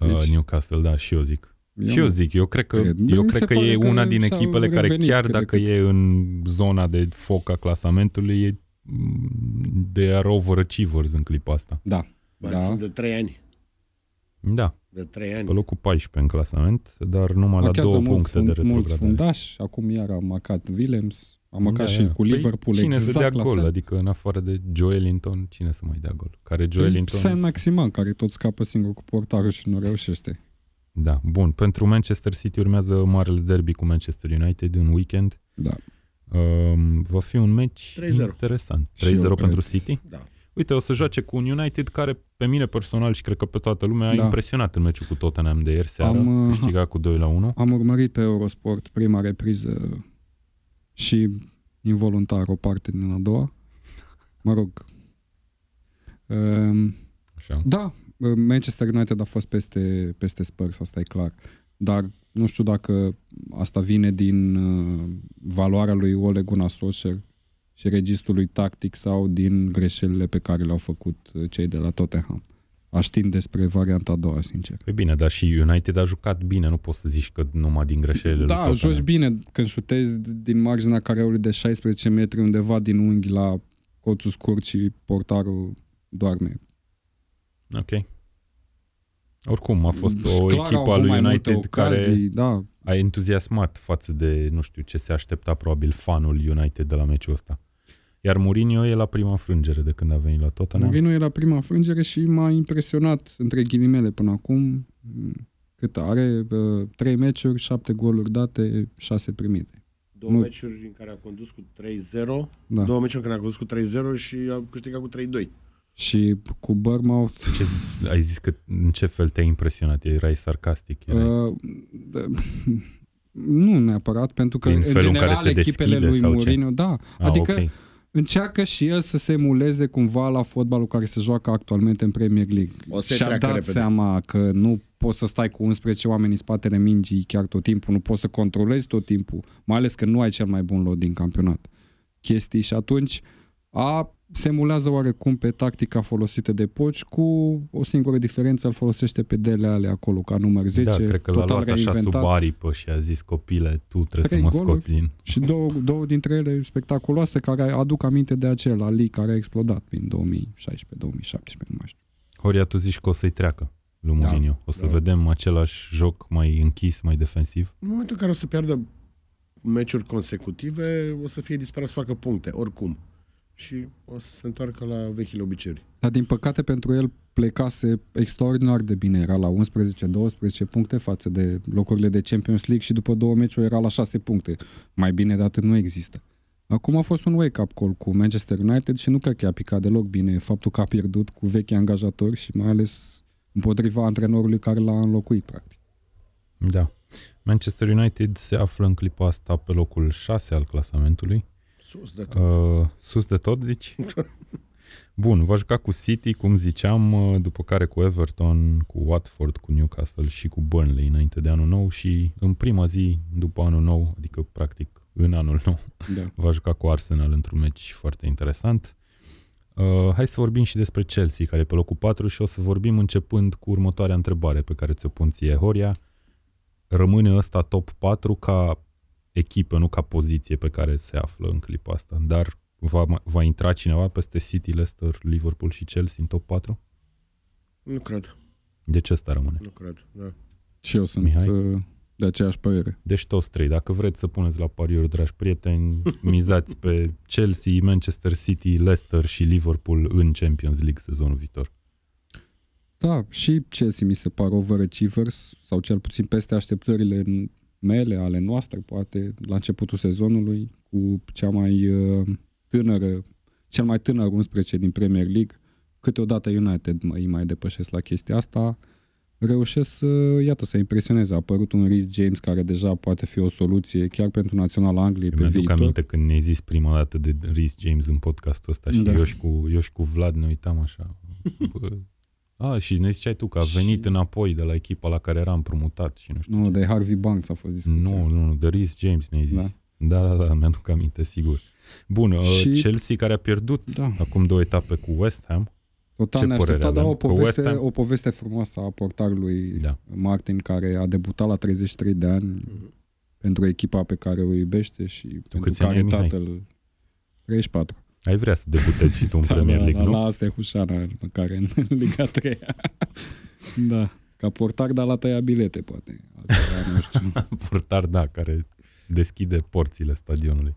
uh, Deci- Newcastle, da, și eu zic. și eu nu- zic, eu cred că, cred. eu Mi cred se că pare e că una din și-au echipele care revenit chiar cât de dacă cât. e în zona de foc a clasamentului, e mm, de are overachievers în clipa asta. Da. Bă, Da. Sunt de 3 ani. Da, De 3 pe ani. locul 14 în clasament, dar numai la Machează două mulți, puncte de fund, mulți retrogradare. fundași, acum iar a macat Williams, a măcat Da, și da. cu Păi Liverpool cine exact să dea la gol? fel. Adică în afară de Joelinton, cine să mai dea gol? Care Păi, Joelinton... Sam Maximan, care tot scapă singur cu portarul și nu reușește. Da, bun. Pentru Manchester City urmează marele derby cu Manchester United în weekend. Da. Um, va fi un meci 3-0. interesant. 3-0 Și eu pentru cred. City? Da. Uite, o să joace cu un United care pe mine personal și cred că pe toată lumea a Da. impresionat în meciul cu Tottenham de ieri seara. Am, uh, câștigat cu 2 la 1. Am urmărit pe Eurosport prima repriză și involuntar o parte din a doua. Mă rog. Um, Așa. Da, Manchester United a fost peste, peste Spurs, asta e clar. Dar nu știu dacă asta vine din uh, valoarea lui Ole Gunnar Solskjaer și registrul lui tactic sau din greșelile pe care le-au făcut uh, cei de la Tottenham. Aș tinde despre varianta a doua, sincer. Păi bine, dar și United a jucat bine, nu poți să zici că numai din greșelile Da, lui joci Tottenham. bine când șutezi din marginea careului de 16 metri undeva din unghi la coțul scurt și portarul doarme. Ok. Oricum, a fost o Clar au echipă a avut lui mai multe United care ocazii, Da, a entuziasmat față de, nu știu, ce se aștepta probabil fanul United de la meciul ăsta. Iar Mourinho e la prima frângere de când a venit la Tottenham. Mourinho era prima frângere și m-a impresionat între ghilimele până acum. Cât are? Uh, Trei meciuri, șapte goluri date, șase primite. Două Nu. meciuri în care a condus cu 3-0. Da. Două meciuri în care a condus cu 3-0 și a câștigat cu 3-2. Și cu Bournemouth... Ce, zi- ai zis că în ce fel te-a impresionat? Erai sarcastic? Erai... Uh, nu neapărat, pentru că Prin în felul în general care se echipele deschide lui sau ce? Mourinho, da, Ah, adică ok. Încearcă și el să se emuleze cumva la fotbalul care se joacă actualmente în Premier League. O să Și-a treacă dat repede. seama că nu poți să stai cu 11 oameni în spatele mingii chiar tot timpul, nu poți să controlezi tot timpul, mai ales că nu ai cel mai bun lot din campionat. Chestii și atunci a se emulează oarecum pe tactica folosită de Poci cu o singură diferență, îl folosește pe dele ale acolo ca număr 10, da, cred că l-a total luat așa sub reinventat. aripă și a zis copile, tu trebuie Trei să mă goluri. scoți din... Și două, două dintre ele spectaculoase care aduc aminte de acel Ali care a explodat prin 2016-2017, nu mai știu. Horia, tu zici că o să-i treacă lui Da, Mourinho. O să da. vedem același joc mai închis, mai defensiv. În momentul în care o să piardă meciuri consecutive, o să fie disperat să facă puncte, oricum. Și o să se întoarcă la vechile obiceiuri. Dar din păcate pentru el plecase extraordinar de bine. Era la 11-12 puncte față de locurile de Champions League și după două meciuri era la 6 puncte. Mai bine de atât nu există. Acum a fost un wake-up call cu Manchester United și nu cred că i-a picat deloc bine faptul că a pierdut cu vechi angajatori și mai ales împotriva antrenorului care l-a înlocuit, practic. Da. Manchester United se află în clipa asta pe locul 6 al clasamentului. Sus de tot. Uh, sus de tot, zici? [LAUGHS] Bun, va juca cu City, cum ziceam, uh, după care cu Everton, cu Watford, cu Newcastle și cu Burnley înainte de anul nou și în prima zi după anul nou, adică practic în anul nou, Da. [LAUGHS] va juca cu Arsenal într-un meci foarte interesant. Uh, hai să vorbim și despre Chelsea, care e pe locul 4 și o să vorbim începând cu următoarea întrebare pe care ți-o pun ție, Horia. Rămâne ăsta top 4 ca echipă, nu ca poziție pe care se află în clipa asta, dar va, va intra cineva peste City, Leicester, Liverpool și Chelsea în top 4? Nu cred, De ce ăsta rămâne? nu cred. Da. Și eu sunt Mihai? uh, de aceeași părere. Deci toți trei. Dacă vreți să puneți la pariuri, dragi prieteni, [LAUGHS] mizați pe Chelsea, Manchester City, Leicester și Liverpool în Champions League sezonul viitor. Da, și Chelsea mi se par overachievers, sau cel puțin peste așteptările mele, ale noastre, poate, la începutul sezonului, cu cea mai uh, tânără, cel mai tânăr 11 din Premier League. Câteodată United mă, îi mai depășesc la chestia asta. Reușesc să, iată, să impresioneze. A apărut un Rhys James care deja poate fi o soluție chiar pentru Naționala Angliei pe Mi-aduc viitor. aminte când ne-ai zis prima dată de Rhys James în podcastul ăsta și Da. eu, și cu, eu și cu Vlad ne uitam așa. Bă. [LAUGHS] A, și ne ziceai tu că a venit Și- înapoi de la echipa la care era împrumutat și nu știu Nu, ce. de Harvey Banks a fost discuția. Nu, nu, nu, de Rhys James ne-ai zis. Da. Da, da, da, mi-aduc aminte, sigur. Bun, și... Și- Chelsea care a pierdut Da. acum două etape cu West Ham. Total Ce neașteptat, părere dar o avem? Că poveste, West Ham- o poveste frumoasă a portarului Da. Martin, care a debutat la 33 de ani pentru echipa pe care o iubește și pentru câți ani care ai, Mihai? tatăl 34. Ai vrea să debutezi și tu în Da, Premier da, League, da, nu? La asta e Hușana, măcar în [LAUGHS] Liga 3 Da, ca portar, dar la tăia bilete, poate. Altfel, nu știu. [LAUGHS] Portar, da, care deschide porțile stadionului.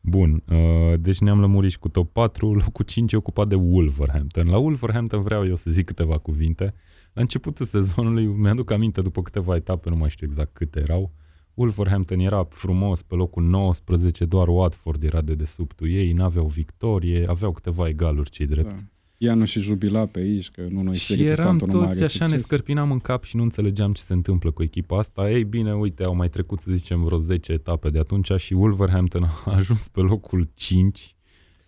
Bun, uh, deci ne-am lămurit și cu top 4, locul 5 e ocupat de Wolverhampton. La Wolverhampton vreau eu să zic câteva cuvinte. La începutul sezonului, mi-aduc aminte după câteva etape, nu mai știu exact câte erau, Wolverhampton era frumos pe locul 19, doar Watford era de desubtul ei, n-aveau victorie, aveau câteva egaluri cei drept. Da. Ea nu și jubila pe aici, că nu noi Și Spiritul eram Santo nu mai toți are așa, ne succes. scărpinam în cap și nu înțelegeam ce se întâmplă cu echipa asta. Ei bine, uite, au mai trecut, să zicem, vreo 10 etape de atunci și Wolverhampton [LAUGHS] a ajuns pe locul 5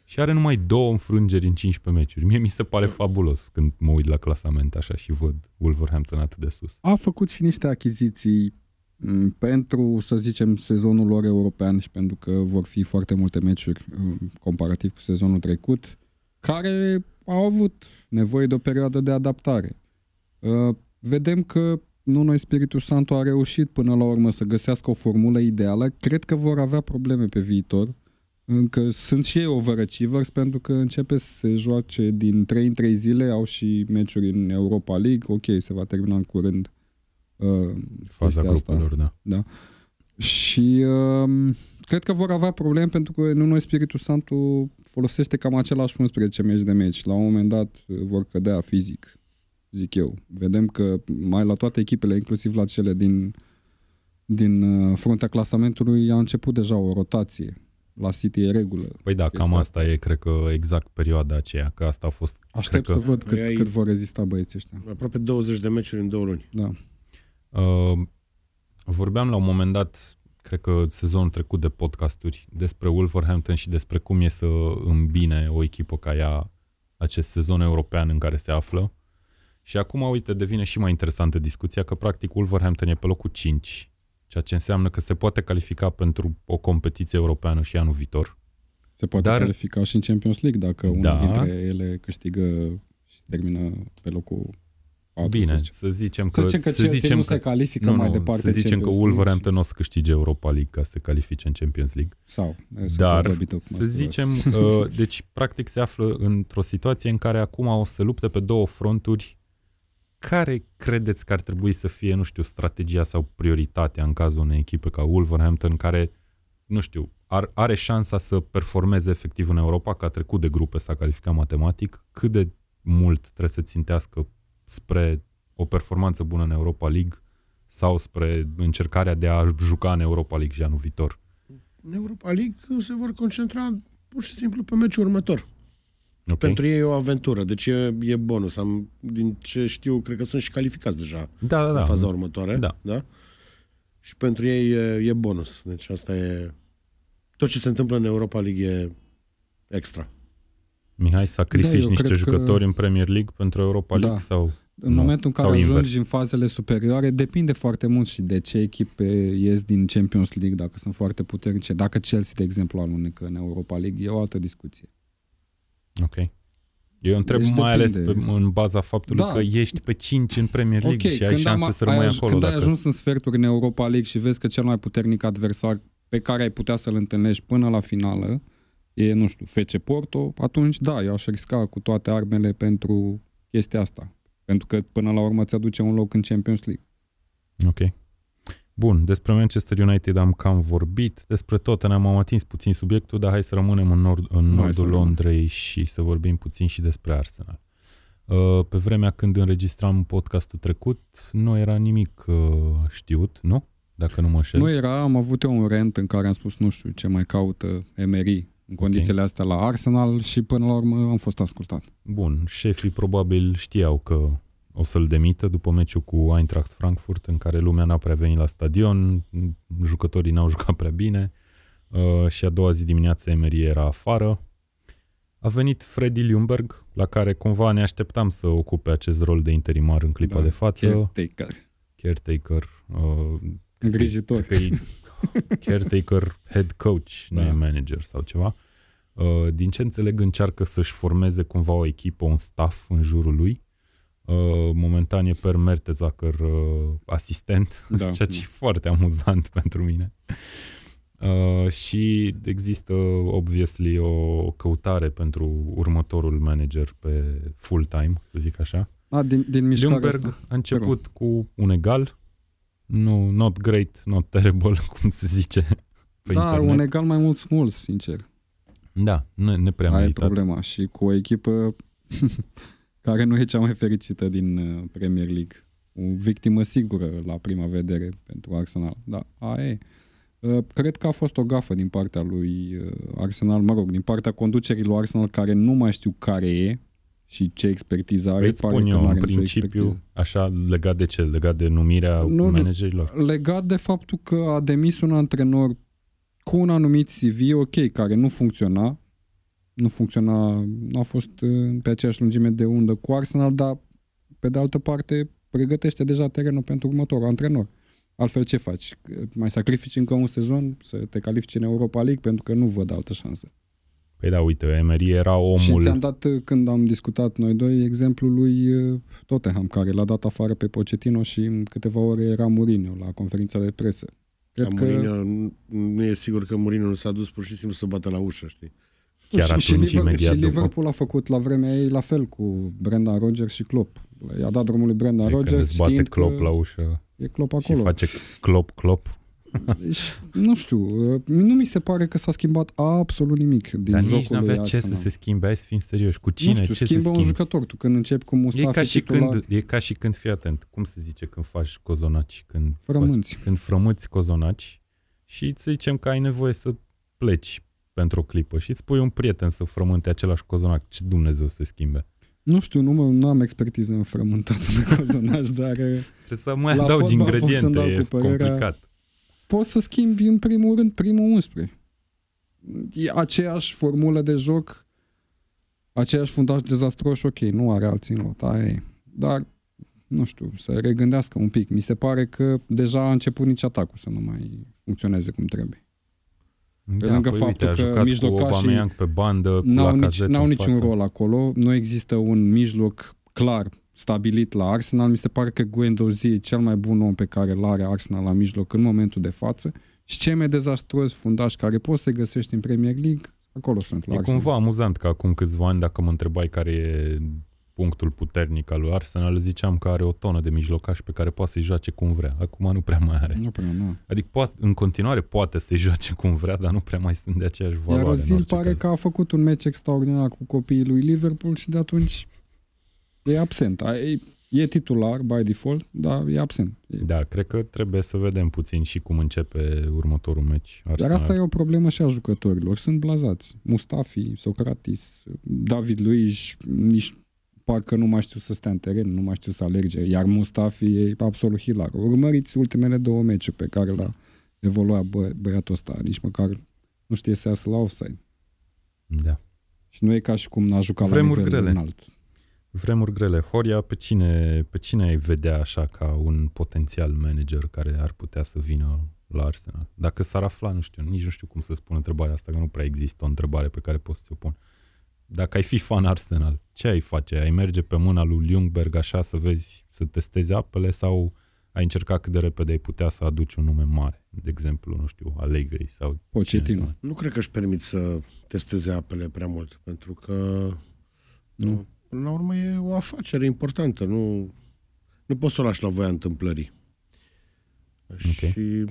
și are numai două înfrângeri în 15 meciuri. Mie mi se pare fabulos când mă uit la clasament așa și văd Wolverhampton atât de sus. A făcut și niște achiziții m, pentru, să zicem, sezonul lor european și pentru că vor fi foarte multe meciuri m, comparativ cu sezonul trecut, care au avut nevoie de o perioadă de adaptare. Uh, Vedem că Nuno Spiritu Santo a reușit până la urmă să găsească o formulă ideală. Cred că vor avea probleme pe viitor. Încă sunt și ei overachievers pentru că începe să se joace din 3 în 3 zile, au și meciuri în Europa League, ok, se va termina în curând uh, Faza chestia asta. grupelor, da. Și um, cred că vor avea probleme pentru că Nuno Spiritu Santo folosește cam același 11 meci de meci. La un moment dat uh, vor cădea fizic, zic eu. Vedem că mai la toate echipele, inclusiv la cele din, din uh, fruntea clasamentului, a început deja o rotație. la City e regulă. Păi da, cam Este asta e, cred că exact perioada aceea, că asta a fost, Aștept cred să că, văd cât, Ai- cât vor rezista băieții ăștia. Aproape 20 de meciuri în două luni. Da. Uh, vorbeam la un moment dat, cred că sezonul trecut de podcasturi, despre Wolverhampton și despre cum e să îmbine o echipă ca ea acest sezon european în care se află. Și acum, uite, devine și mai interesantă discuția că, practic, Wolverhampton e pe locul 5, ceea ce înseamnă că se poate califica pentru o competiție europeană și anul viitor. Se poate Dar- Dar... califica și în Champions League dacă Da. unul dintre ele câștigă și termină pe locul 4. Bine, să zicem. să zicem Să că, zicem că să Chelsea zicem nu că se califică nu, mai nu, departe să zicem că Champions League Wolverhampton nu o să câștige Europa League ca să se califice în Champions League. și- Sau, sunt Dar, probabil, cum să ai spus. zicem, [LAUGHS] uh, deci practic se află într-o situație în care acum o să lupte pe două fronturi. Care credeți că ar trebui să fie, nu știu, strategia sau prioritatea în cazul unei echipe ca Wolverhampton, care, nu știu, ar, are șansa să performeze efectiv în Europa, că a trecut de grupe, s-a calificat matematic, cât de mult trebuie să țintească spre o performanță bună în Europa League sau spre încercarea de a juca în Europa League și anul viitor? În Europa League se vor concentra pur și simplu pe meciul următor. Ok? Pentru ei e o aventură, deci e, e bonus. Am, din ce știu, cred că sunt și calificați deja Da, da, în da. faza următoare. Da. da? Și pentru ei e, e bonus. Deci asta e... Tot ce se întâmplă în Europa League e extra. Mihai, sacrifici Da, eu niște cred că- jucători în Premier League pentru Europa League Da. sau... În Nu. momentul în care Sau ajungi invers. în fazele superioare, depinde foarte mult și de ce echipe ies din Champions League, dacă sunt foarte puternice. Dacă Chelsea, de exemplu, alunecă în Europa League, e o altă discuție. Ok. Eu întreb Deci mai ales depinde. pe, în baza faptului Da. că ești pe 5 în Premier League și ai șanse am- să rămâi ai, aj- acolo. Când Dacă... ai ajuns în sferturi în Europa League și vezi că cel mai puternic adversar pe care ai putea să-l întâlnești până la finală e, nu știu, FC Porto, atunci da, eu aș risca cu toate armele pentru chestia asta. Pentru că până la urmă ți aduce un loc în Champions League. Ok. Bun, despre Manchester United am cam vorbit, despre Tottenham am atins puțin subiectul, dar hai să rămânem în, nord, în să nordul rămânem. Londrei și să vorbim puțin și despre Arsenal. Uh, Pe vremea când înregistram podcastul trecut, nu era nimic uh, știut, nu? Dacă nu mă înșel. Nu era, am avut eu un rent în care am spus, nu știu, ce mai caută Emery în condițiile astea la Arsenal și până la urmă am fost ascultat. Bun, șefii probabil știau că o să-l demită după meciul cu Eintracht Frankfurt, în care lumea n-a prea venit la stadion, jucătorii n-au [LAUGHS] jucat prea bine uh, și a doua zi dimineața Emery era afară. A venit Freddy Ljungberg, la care cumva ne așteptam să ocupe acest rol de interimar în clipa Da, de față. Caretaker. Caretaker. Uh, Îngrijitor. Cred că e [LAUGHS] caretaker head coach, nu Da. e manager sau ceva. Uh, din ce înțeleg, încearcă să-și formeze cumva o echipă, un staff în jurul lui. Uh, momentan e Per Mertesacker uh, asistent, Da, [LAUGHS] ceea ce e foarte amuzant [LAUGHS] pentru mine. Uh, și există, obviously, o căutare pentru următorul manager pe full-time, să zic așa. A, din, din mișcarea Ljungberg asta. a început cu un egal, nu, not great, not terrible, [LAUGHS] cum se zice pe da, internet. un egal mai mult mult, sincer. Da, nu, ne prea Aia e meritat. problema. Și cu o echipă [LAUGHS] care nu e cea mai fericită din uh, Premier League. O victimă sigură la prima vedere pentru Arsenal. Da, aia e. Uh, Cred că a fost o gafă din partea lui uh, Arsenal, mă rog, din partea conducerii lui Arsenal care nu mai știu care e și ce expertiză are. Păi îți pare spun că eu, n-are în nicio principiu, expertiză. așa, legat de ce? Legat de numirea Nu, nu. managerilor? legat de faptul că a demis un antrenor cu un anumit CV, ok, care nu funcționa, nu funcționa, nu a fost uh, pe aceeași lungime de undă cu Arsenal, dar pe de altă parte pregătește deja terenul pentru următorul antrenor. Altfel ce faci? Mai sacrifici încă un sezon să te califici în Europa League pentru că nu văd altă șansă. Păi da, uite, Emery era Și omul... ți-am dat, uh, când am discutat noi doi, exemplul lui uh, Tottenham, care l-a dat afară pe Pochettino și în câteva ore era Mourinho la conferința de presă. Cred Cred că... că... Mourinho, nu- nu e sigur că Mourinho nu s-a dus pur și simplu să bată la ușă, știi? Chiar și, și, atunci, Liverpool, imediat și după. Liverpool a făcut la vremea ei la fel cu Brendan Rodgers și Klopp. I-a dat drumul lui Brendan Păi când Rodgers îți bate știind Klopp că la ușă e Klopp și acolo. face Klopp, Klopp. Deci, nu știu, uh, nu mi se pare că s-a schimbat absolut nimic din Dar jocul nici n-avea lui ce Arsenal. să se schimbe, hai să fim serioși. Cu cine? nu știu, ce schimbă să un schimbi? jucător. Tu când începi cu Mustafi E ca, și titular, când, e ca și când, fii atent, cum se zice când faci cozonaci, când, faci, frămânți. când frămâți cozonaci și să zicem că ai nevoie să pleci pentru o clipă și îți pui un prieten să frământe același cozonac, ce Dumnezeu să se schimbe. Nu știu, nu, mă, nu am expertiză în frământatul de cozonaș, dar eh, Trebuie să mai La adaugi fotbal pot să-mi ingrediente, dau e cu părerea- complicat. Poți să schimbi în primul rând primul 11. E aceeași formulă de joc, aceeași fundaș dezastruos, ok, nu are alții în lot, aia e. Dar, nu știu, să regândească un pic. Mi se pare că deja a început nici atacul să nu mai funcționeze cum trebuie. Da, lângă păi faptul uite, a că jucat cu mijlocașii Aubameyang pe bandă, N-au, la nici, n-au în niciun față. rol acolo, nu există un mijloc clar stabilit la Arsenal. Mi se pare că Guendouzi e cel mai bun om pe care îl are Arsenal la mijloc în momentul de față și cei mai dezastruoși fundași care poți să găsești în Premier League, acolo sunt la E Arsenal. cumva amuzant că acum câțiva ani, dacă mă întrebai care e punctul puternic al lui Arsenal, ziceam că are o tonă de mijlocaș pe care poate să-i joace cum vrea. Acum nu prea mai are. Nu prea, nu. Adică poate, în continuare poate să-i joace cum vrea, dar nu prea mai sunt de aceeași valoare. Iar în Ozil orice pare caz. că a făcut un meci extraordinar cu copiii lui Liverpool și de atunci e absent. A- E, e titular by default, dar e absent. E Da, cred că trebuie să vedem puțin și cum începe următorul meci. Dar Arsenal. asta e o problemă și a jucătorilor. Sunt blazați. Mustafi, Socratis, David Luiz, nici parcă nu mai știu să stea în teren, nu mai știu să alerge. Iar Mustafi e absolut hilar. Urmăriți ultimele două meciuri pe care l-a evoluat bă, băiatul ăsta. Nici măcar nu știe să iasă la offside. Da. Și nu e ca și cum n-a jucat Vremuri la nivel grele. înalt. Vremuri grele. Horia, pe cine, pe cine ai vedea așa ca un potențial manager care ar putea să vină la Arsenal? Dacă s-ar afla, nu știu, nici nu știu cum să spun întrebarea asta, că nu prea există o întrebare pe care poți să o pun. Dacă ai fi fan Arsenal, ce ai face? Ai merge pe mâna lui Ljungberg așa să vezi, să testezi apele sau ai încerca cât de repede ai putea să aduci un nume mare? De exemplu, nu știu, Allegri sau Pochettino. cine să- Nu cred că își permit să testeze apele prea mult, pentru că Nu. Până la urmă e o afacere importantă, nu, nu poți să o lași la voia întâmplării. Și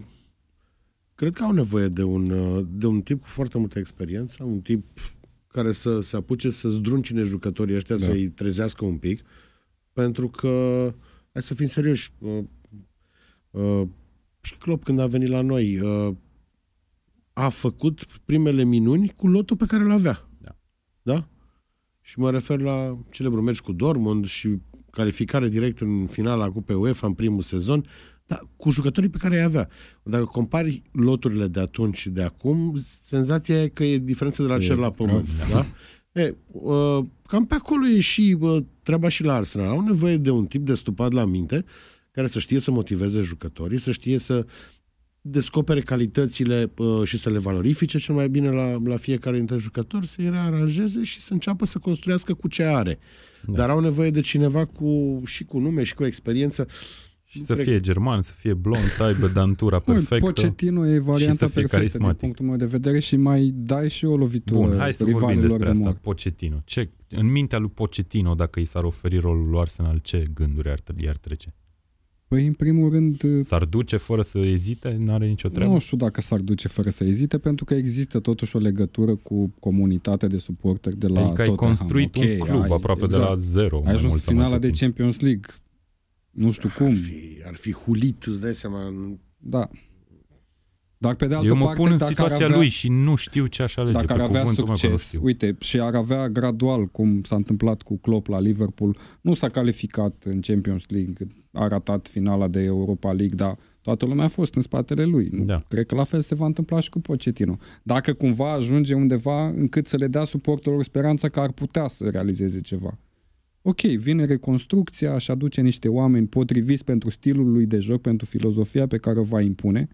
cred că au nevoie de un, uh, de un tip cu foarte multă experiență, un tip care să se apuce să zdruncine jucătorii ăștia, Da. da. să-i trezească un pic, pentru că, hai să fim serioși, uh, uh, și Klopp când a venit la noi, uh, a făcut primele minuni cu lotul pe care îl avea. Da. Da? Și mă refer la celebrul meci cu Dortmund și calificare direct în finala Cupei UEFA în primul sezon, dar cu jucătorii pe care îi avea. Dacă compari loturile de atunci și de acum, senzația e că e diferență de la E cer la pământ. grav, Da? E, uh, cam pe acolo e și uh, treaba și la Arsenal. Au nevoie de un tip de stupat la minte care să știe să motiveze jucătorii, să știe să descopere calitățile uh, și să le valorifice cel mai bine la, la fiecare dintre jucători, să-i rearanjeze și să înceapă să construiască cu ce are. Da. Da. Dar au nevoie de cineva cu, și cu nume și cu experiență. Și Nu să cred- fie german, să fie blond, să aibă dantura Mă, perfectă. Pochettino e varianta să fie perfectă din carismatic. punctul meu de vedere și mai dai și o lovitură Bun, hai să vorbim rivalilor despre de asta. mort. Pochettino. Ce, în mintea lui Pochettino, dacă i s-ar oferi rolul lui Arsenal, ce gânduri ar, i-ar trece? Păi, în primul rând, S-ar duce fără să ezite? N-are nicio treabă? nu știu dacă s-ar duce fără să ezite, pentru că există totuși o legătură cu comunitatea de suporteri de la adică ai Tottenham. construit Ok, un club ai- aproape de exact. la zero. Ai mai ajuns mult în sau mai finala de puțin. Champions League. Nu știu cum. Ar fi, ar fi hulit, îți dai seama. în- Da. Dar pe de altă Eu mă parte, pun în dacă situația ar avea, lui și nu știu ce aș alege. dacă ar pe avea cuvântul meu că nu succes, știu. uite, și ar avea gradual, cum s-a întâmplat cu Klopp la Liverpool, nu s-a calificat în Champions League, a ratat finala de Europa League, dar toată lumea a fost în spatele lui. Nu? Da. Cred că la fel se va întâmpla și cu Pochettino. Dacă cumva ajunge undeva încât să le dea suporterilor speranța că ar putea să realizeze ceva. Ok, vine reconstrucția și aduce niște oameni potriviți pentru stilul lui de joc, pentru filozofia pe care o va impune,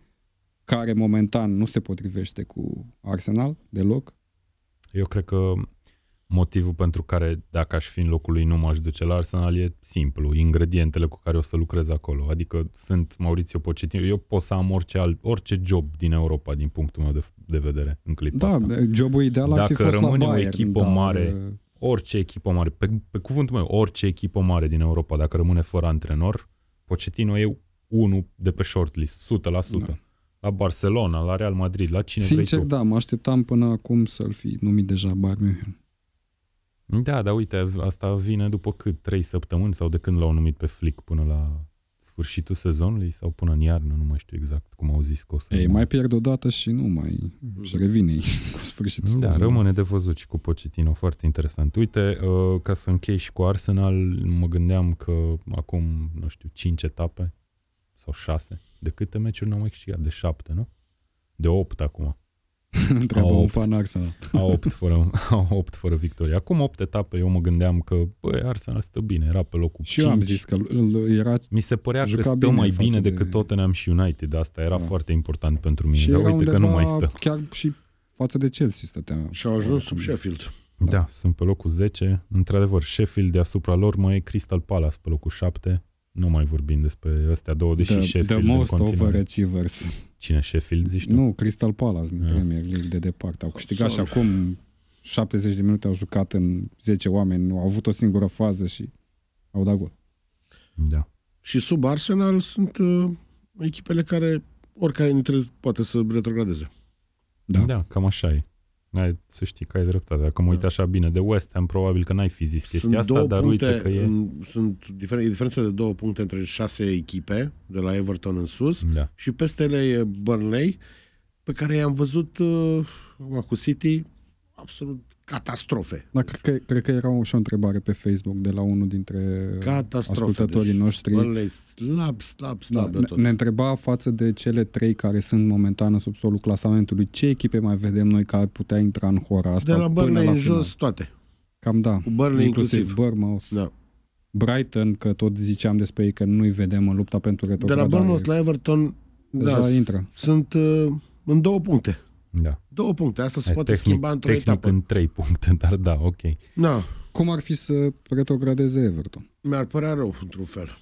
care momentan nu se potrivește cu Arsenal deloc. Eu cred că motivul pentru care, dacă aș fi în locul lui, nu m-aș duce la Arsenal e simplu. Ingredientele cu care o să lucrez acolo. Adică sunt Mauricio Pochettino. Eu pot să am orice, alt, orice job din Europa, din punctul meu de, de vedere, în clipa Da, asta. jobul ideal ar fi Dacă fost la rămâne o Bayern, echipă dar, mare, uh, Orice echipă mare, pe, pe cuvântul meu, orice echipă mare din Europa, dacă rămâne fără antrenor, Pochettino e unul de pe shortlist, 100%. Da. La Barcelona, la Real Madrid, la cine Sincer, vrei tu. da, mă așteptam până acum să-l fi numit deja Bayern München. Da, dar uite, asta vine după cât? Trei săptămâni sau de când l-au numit pe Flick până la sfârșitul sezonului sau până în iarnă, nu mai știu exact cum au zis că o să Ei, rămână. mai pierd o dată și nu mai... și revine [LAUGHS] cu sfârșitul Da, sezonului. rămâne de văzut și cu Pochettino, foarte interesant. Uite, uh, ca să închei și cu Arsenal, mă gândeam că acum, nu știu, 5 etape sau 6, de câte meciuri n-au mai câștigat? De 7, nu? De 8 acum. [LAUGHS] Întreabă Au un opt. fan Arsenal. Au [LAUGHS] 8 fără, au 8 fără victorie. Acum 8 etape, eu mă gândeam că, băi, Arsenal stă bine, era pe locul Și eu am 5. zis că îl- era Mi se părea că Juca stă bine mai față bine de- decât Tottenham și United. Asta era Da. foarte important pentru mine. și Dar era uite că undeva nu mai stă. chiar și față de Chelsea stătea. Și au ajuns sub Sheffield. Da, sunt pe locul 10. Într-adevăr, Sheffield deasupra lor mai e Crystal Palace pe locul 7. Nu mai vorbim despre astea două, deși the, Sheffield the în most continuare. overachievers. Cine Sheffield zici tu? Nu, Crystal Palace din Da. Premier League de departe. Au câștigat și Sorry. acum 70 de minute au jucat în 10 oameni, au avut o singură fază și au dat gol. Da. Și sub Arsenal sunt uh, echipele care oricare dintre ele poate să retrogradeze. Da. da, cam așa e. Ai, să știi că ai dreptate. Dacă mă uit așa bine de West Ham, probabil că n-ai fi zis chestia sunt asta, două dar puncte, uite că e... în, sunt difer- e diferență de două puncte între șase echipe, de la Everton în sus, Da. și peste ele e Burnley, pe care i-am văzut uh, acum cu City absolut catastrofe. Dar cred că, cred că era o, și o întrebare pe Facebook de la unul dintre Catastrofe. ascultătorii deci, noștri. Burnley slab, slab, Da, slab de ne, tot. ne întreba față de cele trei care sunt momentan în subsolul clasamentului, ce echipe mai vedem noi care ar putea intra în hora asta de la până Burnley la în final? jos toate. Cam da. Cu Burnley inclusiv, inclusiv. Bournemouth, Da. Brighton, că tot ziceam despre ei că nu-i vedem în lupta pentru De la retrogradare. Bournemouth la Everton Deja da, intră. sunt uh, în două puncte. Da. Două puncte. Asta se Ai, poate tehnic, schimba într-o tehnic etapă. în 3 puncte, [LAUGHS] dar da, ok. Da, Cum ar fi să retrogradeze Everton? mi-ar părea rău într-un fel.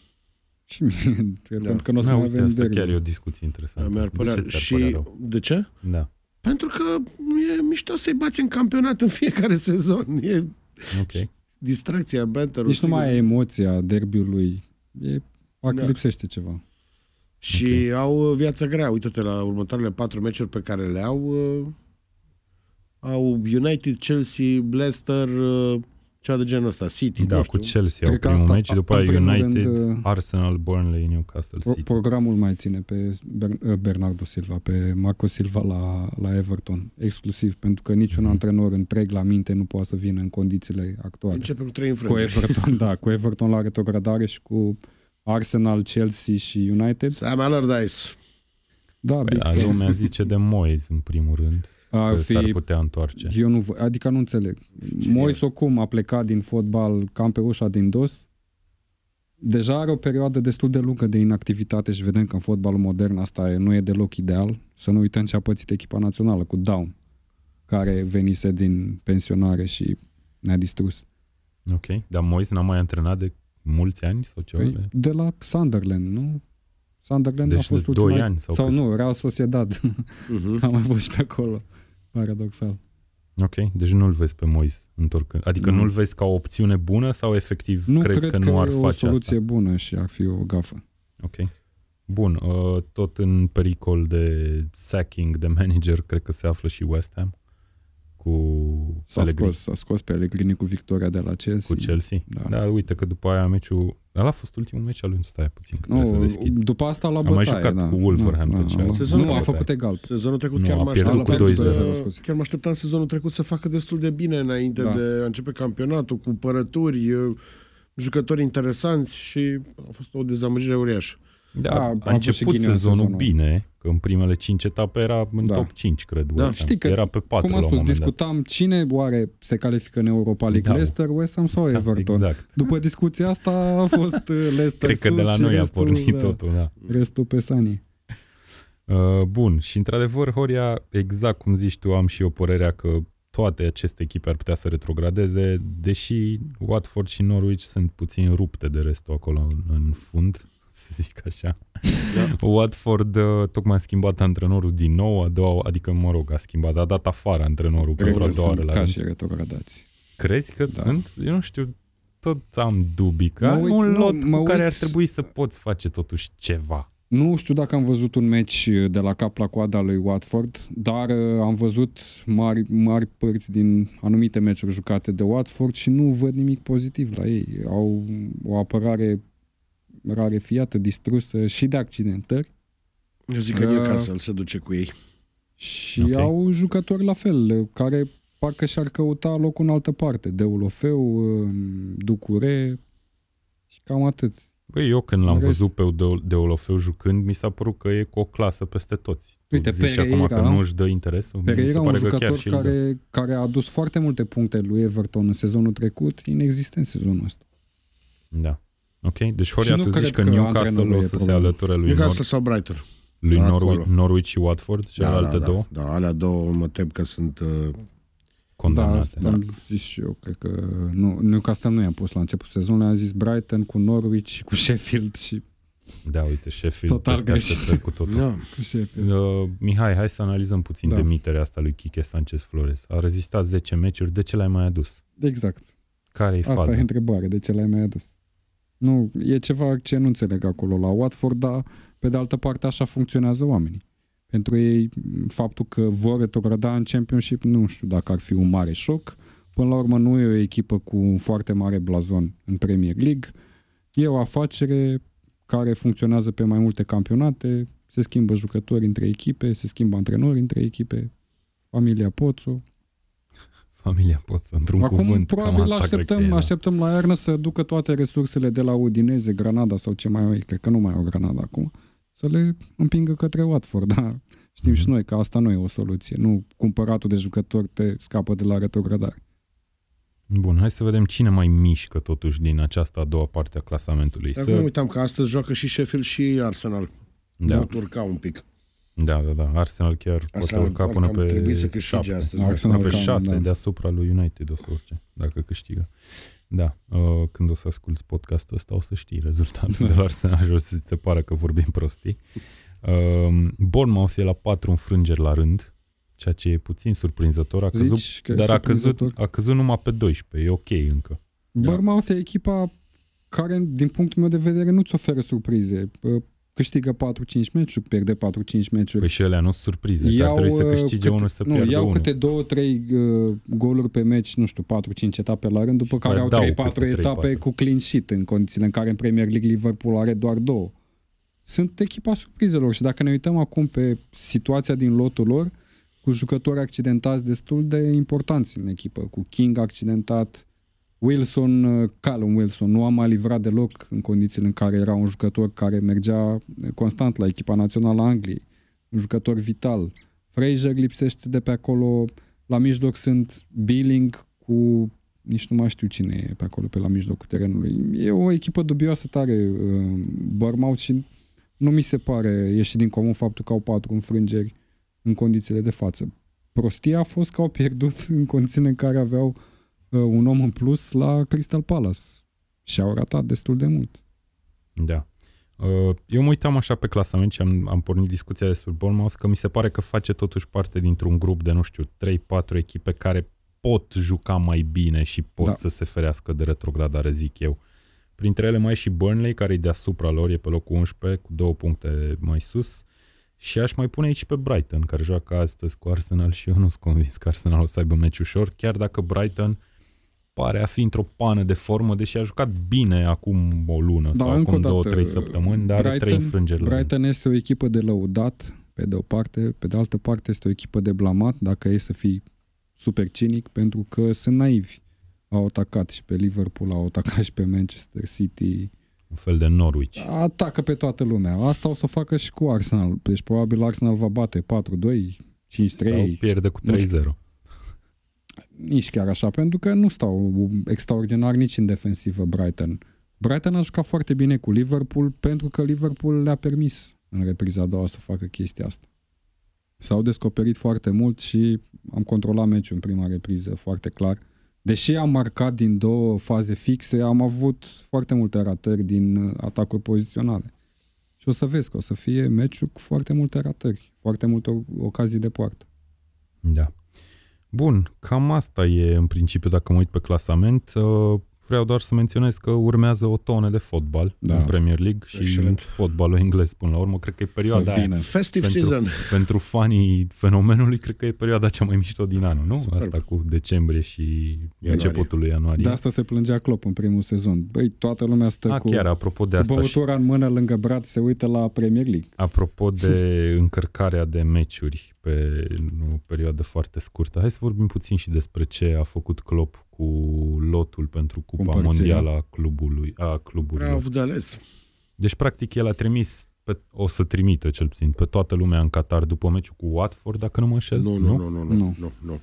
Și mie, [LAUGHS] cred, Da. pentru că nu o să Da, mai uite, avem asta derby. chiar e o discuție interesantă. Mi-ar De părea... ce ți-ar și părea rău? de ce? Da, Pentru că e mișto să-i bați în campionat în fiecare sezon. E ok. distracția, banter Nici nu mai e emoția derbiului. E, parcă Da. lipsește ceva. Și okay. au uh, viața grea. Uite-te la următoarele patru meciuri pe care le au. Uh, au United, Chelsea, Leicester, uh, ceva de genul ăsta, City, Da, nu cu știu. Chelsea au Cred că primul asta, meci, după în aia primul United, rând, uh, Arsenal, Burnley, Newcastle Pro- City. Programul mai ține pe Ber- uh, Bernardo Silva, pe Marco Silva la, la Everton, exclusiv, pentru că niciun Mhm. antrenor întreg la minte nu poate să vină în condițiile actuale. Începe cu trei Cu înfrângeri. Everton, da, cu Everton la retrogradare și cu Arsenal, Chelsea și United. Sam Allardyce. Da, Păi, Big da, Sam. lumea zice de Moyes în primul rând, Ar că s-ar fi, putea întoarce. eu nu, vă- adică nu înțeleg. Moiso cum a plecat din fotbal cam pe ușa din dos, deja are o perioadă destul de lungă de inactivitate și vedem că în fotbalul modern asta e, nu e deloc ideal. Să nu uităm ce a pățit echipa națională cu Down, care venise din pensionare și ne-a distrus. Ok, dar Moyes n-a mai antrenat de mulți ani sau ceva? Păi, de la Sunderland, nu? Sunderland Deci a fost de doi ultima... ani sau sau cât? nu, Real Sociedad. Uh-huh. [LAUGHS] a mai fost și pe acolo. Paradoxal. Ok, deci nu-l vezi pe Moyes întorcând. Adică Nu. nu-l vezi ca o opțiune bună sau efectiv Nu crezi cred că nu ar e o face soluție asta? bună și ar fi o gafă. Ok. Bun, uh, tot în pericol de sacking de manager, cred că se află și West Ham cu S-a Pellegrini, scos, s-a scos pe Allegrini cu victoria de la Chelsea. cu Chelsea. Da. Da. da, uite că după aia meciul... Ăla a fost ultimul meci al lui, stai puțin, că trebuie să Nu, deschid. după asta la A bătaie, mai jucat da. cu Wolverhampton Da, și da, a- da. Sezonul Nu, a trecut. făcut egal. Sezonul trecut Nu, chiar a mă pierdut așteptam cu să- 2-0, scuze. Chiar mă așteptam sezonul trecut să facă destul de bine înainte Da. de a începe campionatul, cu părături, uh, jucători interesanți și a fost o dezamăgire uriașă. Da, A- a a, avut și început ghinion sezonul sezonul ăsta. bine, că în primele 5 etape era în Da. top 5, cred. Da. West Ham. Știi că, era pe 4 Cum am la un spus, moment dat. discutam cine oare se califică în Europa League, Da. Leicester, West Ham sau Da, Everton. Exact. După discuția asta a [LAUGHS] fost uh, Leicester Cred că de sus la și noi a restul, pornit da, totul, da. Restul pe Sani. Uh, bun, și într-adevăr, Horia, exact cum zici tu, am și eu părerea că toate aceste echipe ar putea să retrogradeze, deși Watford și Norwich sunt puțin rupte de restul acolo în, în fund, să zic așa. Da. Watford uh, tocmai a schimbat antrenorul din nou, a doua, adică, mă rog, a schimbat, a dat afară antrenorul Cred pentru a că doua oară sunt la ca rând. și retrogradați. Crezi că Da. sunt? Eu nu știu, tot am dubii că Mă ai uit- un nu, lot mă cu care uit- ar trebui să poți face totuși ceva. Nu știu dacă am văzut un meci de la cap la coada lui Watford, dar uh, am văzut mari, mari părți din anumite meciuri jucate de Watford și nu văd nimic pozitiv la ei. Au o apărare rarefiată, distrusă și de accidentări. Eu zic că Uh, Newcastle se duce cu ei. Și Ok. okay. au jucători la fel, care parcă și-ar căuta locul în altă parte. Deulofeu, um, Ducure și cam atât. Băi, eu când l-am În rest- văzut pe de, de Olofeu jucând, mi s-a părut că e cu o clasă peste toți. Tu Uite, zici acum Pereira- că nu își dă interesul? mi se Pereira, un pare că chiar jucător și îl dă. care, care a adus foarte multe puncte lui Everton în sezonul trecut, inexistent sezonul ăsta. Da. Ok, deci Horia, nu tu zici cred că că Newcastle antrenorul o e să se problema. alăture lui, Newcastle Nor- sau Brighton. lui acolo. Norwich, Norwich și Watford, celelalte da, două Da, da, alea două mă tem că sunt... Uh, Da, condamnate. asta am zis și eu. Cred că nu, Newcastle nu i-am pus la început sezonului, am zis Brighton cu Norwich și cu [LAUGHS] Sheffield și Da, uite, Sheffield Total peste greșit. așteptări cu totul. da. cu Sheffield. Uh, Mihai, hai să analizăm puțin Da. demiterea asta lui Kike Sanchez Flores. A rezistat 10 meciuri, de ce l-ai mai adus? Exact. Care e Asta faza? e întrebare, de ce l-ai mai adus? Nu, e ceva ce nu înțeleg acolo la Watford, dar pe de altă parte așa funcționează oamenii. Pentru ei, m, faptul că vor retrograda în Championship, nu știu dacă ar fi un mare șoc. Până la urmă nu e o echipă cu un foarte mare blazon în Premier League. E o afacere care funcționează pe mai multe campionate, se schimbă jucători între echipe, se schimbă antrenori între echipe, familia Poțu. Familia Poțu, într-un Acum cuvânt. cam probabil asta cred că așteptăm, e, da. așteptăm la iarnă să ducă toate resursele de la Udineze, Granada sau ce mai au ei, cred că nu mai au Granada acum, să le împingă către Watford, [LAUGHS] da. Știm Mhm. și noi că asta nu e o soluție. Nu cumpăratul de jucători te scapă de la retrogradare. Bun, hai să vedem cine mai mișcă totuși din această a doua parte a clasamentului. Dar Să... nu uitam că astăzi joacă și Sheffield și Arsenal. Da, Pot urca un pic. Da, da, da. Arsenal chiar poate Arsenal urca ar până cam pe trebui să câștige 7. astăzi. Arsenal Până pe cam, 6 da. deasupra lui United o să urce, dacă câștigă. Da, uh, când o să asculti podcastul ăsta o să știi rezultatul de la Arsenal și o să ți se pară că vorbim prostii. Uh, Bournemouth e la 4 înfrângeri la rând, ceea ce e puțin surprinzător. A căzut, Zici că e dar a căzut, surprinzător? a căzut numai pe 12, e ok încă. Da. Bournemouth e echipa care, din punctul meu de vedere, nu-ți oferă surprize. Bă, Câștigă 4-5 meciuri, pierde 4-5 meciuri. Păi și alea nu sunt surprize, că ar trebui să uh, câștige câte- unul și să nu, pierdă iau unul. câte două, trei uh, goluri pe meci, nu știu, 4-5 etape la rând, după care mai au dau 3-4 câte etape 3-4. cu clean sheet, în condițiile în care în Premier League Liverpool are doar două. Sunt echipa surprizelor și dacă ne uităm acum pe situația din lotul lor, cu jucători accidentați destul de importanți în echipă, cu King accidentat, Wilson, uh, Callum Wilson, nu a mai livrat deloc în condițiile în care era un jucător care mergea constant la echipa națională a Angliei, un jucător vital. Fraser lipsește de pe acolo, la mijloc sunt Billing cu nici nu mai știu cine e pe acolo pe la mijlocul terenului. E o echipă dubioasă tare uh, Bournemouth și nu mi se pare ieși din comun faptul că au patru înfrângeri în condițiile de față. Prostia a fost că au pierdut [LAUGHS] în condițiile în care aveau uh, un om în plus la Crystal Palace și au ratat destul de mult. Da. Uh, Eu mă uitam așa pe clasament și am, am pornit discuția despre Bournemouth că mi se pare că face totuși parte dintr-un grup de, nu știu, 3-4 echipe care pot juca mai bine și pot Da. să se ferească de retrogradare, zic eu. Printre ele mai e și Burnley, care e deasupra lor, e pe locul 11, cu două puncte mai sus. Și aș mai pune aici pe Brighton, care joacă astăzi cu Arsenal și eu nu sunt convins că Arsenal o să aibă meci ușor, chiar dacă Brighton pare a fi într-o pană de formă, deși a jucat bine acum o lună Da, sau încă acum o două, dată, trei săptămâni, dar are trei înfrângeri la rând. Brighton este o echipă de lăudat, pe de o parte, pe de altă parte este o echipă de blamat, dacă e să fii super cinic, pentru că sunt naivi. Au atacat și pe Liverpool, au atacat și pe Manchester City, Un fel de Norwich. atacă pe toată lumea. Asta o să o facă și cu Arsenal. Deci probabil Arsenal va bate 4-2, 5-3, Sau pierde cu Nu știu. 3-0. Nici chiar așa, pentru că nu stau extraordinar nici în defensivă Brighton. Brighton a jucat foarte bine cu Liverpool pentru că Liverpool le-a permis în repriza a doua să facă chestia asta. S-au descoperit foarte mult și am controlat meciul în prima repriză foarte clar. Deși am marcat din două faze fixe, am avut foarte multe ratări din uh, atacuri poziționale. Și o să vezi că o să fie meciul cu foarte multe ratări, foarte multe o- ocazii de poartă. Da. Bun, cam asta e în principiu dacă mă uit pe clasament. Uh, vreau doar să menționez că urmează o tonă de fotbal Da. în Premier League și Excelent. fotbalul englez până la urmă. Cred că e perioada Să aia. vină. Festive Pentru- season. Pentru fanii fenomenului, cred că e perioada cea mai mișto din an, nu? Superb. Asta cu decembrie și Ianuarie. începutul lui ianuarie. De asta se plângea Klopp în primul sezon. Băi, toată lumea stă A, cu, chiar, apropo de cu asta și băutura în mână lângă brad, se uită la Premier League. apropo de [LAUGHS] încărcarea de meciuri pe o perioadă foarte scurtă, hai să vorbim puțin și despre ce a făcut Klopp cu lotul pentru Cupa Împărțirea. Mondială a clubului, a Prea a cluburilor. avut de ales. Deci, practic, el a trimis, pe, o să trimită cel puțin, pe toată lumea în Qatar după meciul cu Watford, dacă nu mă înșel. Nu, nu, nu, nu, nu, Nu. nu, nu.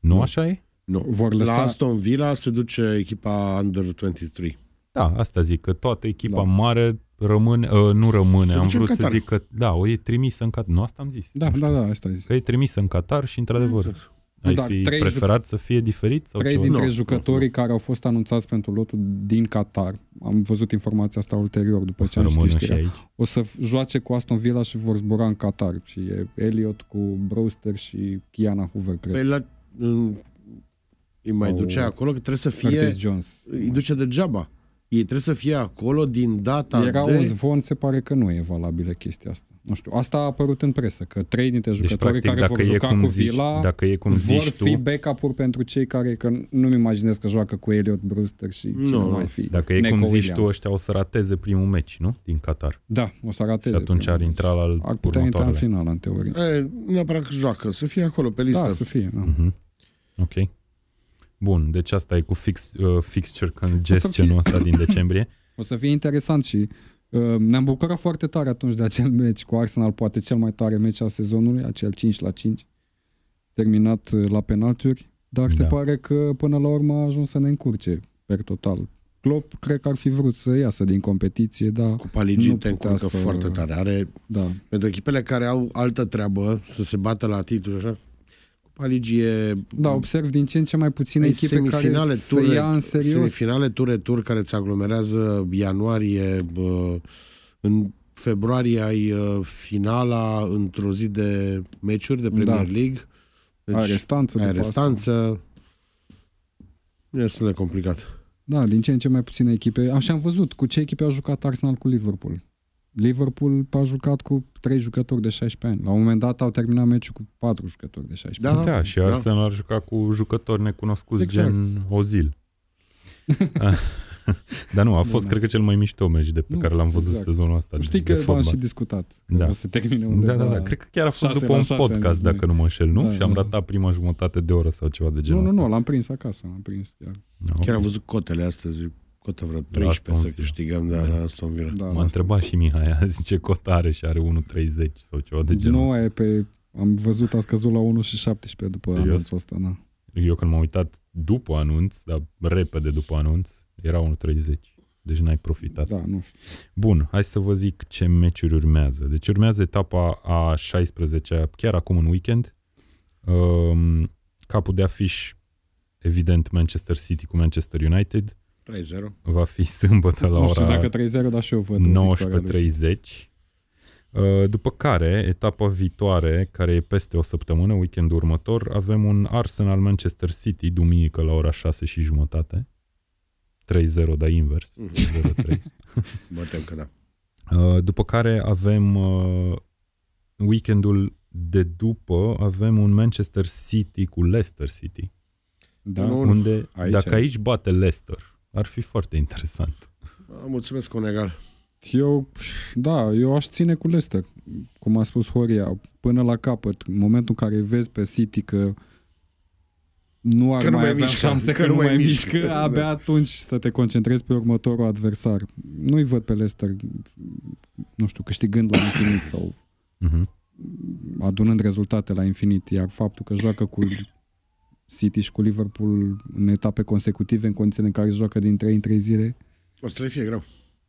Nu așa e? nu. Vor La lăsa- Aston Villa se duce echipa Under 23. Da, asta zic, că toată echipa Da. mare rămâne, uh, nu rămâne, Se am duce în vrut să Qatar. zic că, da, o e trimisă în Qatar. Nu, asta am zis. Da, Nu știu. da, da, asta zic. Că e trimisă în Qatar și, într-adevăr, Exact. ai dar fi trei preferat să fie diferit? Sau Trei ceva? dintre Nu, jucătorii care au fost anunțați pentru lotul din Qatar, am văzut informația asta ulterior după O ce să am citit rămână și știrea, aici. o să f- joace cu Aston Villa și vor zbura în Qatar. Și e Elliot cu Brewster și Kiana Hoover, cred. Păi la, în, îi mai Sau duce acolo că trebuie să fie... Curtis Jones. Îi duce degeaba. Ei trebuie să fie acolo din data Era de... un zvon, se pare că nu e valabilă chestia asta. Nu știu, asta a apărut în presă, că trei dintre Deci, jucătorii practic, care dacă vor e, juca cum cu zici, Villa dacă e cum vor zici fi tu, backup-uri pentru cei care, că nu-mi imaginez că joacă cu Elliot Brewster și Nu, cine nu. mai fi. dacă e Neco cum zici Williams. tu, ăștia o să rateze primul meci, nu? Din Qatar. Da, o să rateze. Și atunci ar primul. intra la Ar putea intra în următoarele. final, în teorie. E, neapărat că joacă, să fie acolo pe listă. Da, să fie. Da. Mhm. Ok. Bun, deci asta e cu fix, uh, fixture congestion-ul fie- ăsta din decembrie. [LAUGHS] O să fie interesant și uh, ne-am bucurat foarte tare atunci de acel meci cu Arsenal, poate cel mai tare meci al sezonului, acel 5 la 5, terminat uh, la penaltiuri, dar se Da. pare că până la urmă a ajuns să ne încurce per total. Klopp cred că ar fi vrut să iasă din competiție, dar Cupa Ligii Nu te putea încurcă să- foarte tare. Are, da, pentru echipele care au altă treabă, să se bată la titlu și așa, Cupa Ligii e... da, observ din ce în ce mai puține ai echipe care se tur, ia în serios. Semifinale, tur, tur care îți aglomerează ianuarie, bă, în februarie ai uh, finala într-o zi de meciuri de Premier Da. League. Deci, Ai restanță ai după asta. restanță. E destul de complicat. Da, din ce în ce mai puține echipe. Așa am văzut cu ce echipe a jucat Arsenal cu Liverpool. Liverpool a jucat cu trei jucători de 16 ani. La un moment dat au terminat meciul cu patru jucători de 16 Da, ani. Da, și da. Arsenal ar juca cu jucători necunoscuți Exact. gen Ozil. [LAUGHS] Dar nu, a fost, Bun, cred că, cel mai mișto meci de pe Nu, care l-am văzut exact. sezonul ăsta Știi de că v-am fotbal. și discutat. Că Da. O să termine Da, undeva... da, da. Cred că chiar a fost șase după la un șase, am podcast, zis dacă noi. nu mă înșel, nu? Da, și am da. ratat prima jumătate de oră sau ceva de genul Nu, nu, ăsta. nu, l-am prins acasă. L-am prins chiar. Da, ok. Chiar am văzut cotele astăzi, cotă vreo 13 Aston să Villa. câștigăm de Da. la Aston Villa. Da, M-a la asta. întrebat și Mihai [LAUGHS] azi ce cot are și are 1.30 sau ceva de genul ăsta. Nu, e pe... Am văzut, a scăzut la 1 și 17 după Serios? anunțul ăsta, da. Eu când m-am uitat după anunț, dar repede după anunț, era 1.30. Deci n-ai profitat. Da, nu știu. Bun, hai să vă zic ce meciuri urmează. Deci urmează etapa a 16-a, chiar acum în weekend. Um, capul de afiș, evident, Manchester City cu Manchester United. 3-0. Va fi sâmbătă la nu știu ora dacă 3-0, dar și eu văd o victorie lui City. 19.30. Uh, După care, etapa viitoare, care e peste o săptămână, weekendul următor, avem un Arsenal Manchester City, duminică la ora 6 și jumătate. 3-0, dar invers. 0-3. [LAUGHS] Mă tem că da. Uh, După care avem uh, weekendul de după, avem un Manchester City cu Leicester City. Da, Nu, Unde, aici dacă e. aici bate Leicester, ar fi foarte interesant. Mulțumesc, un egal. Eu, da, eu aș ține cu Leicester, cum a spus Horia, până la capăt. În momentul în care vezi pe City că nu ar Că nu mai mai avea mișcă, șanse, că, nu mai mișcă, Da. abia atunci să te concentrezi pe următorul adversar. Nu-i văd pe Leicester, nu știu, câștigând la infinit sau Uh-huh. adunând rezultate la infinit, iar faptul că joacă cu City și cu Liverpool în etape consecutive, în condițiile în care joacă din 3 în 3 zile, O să le fie greu.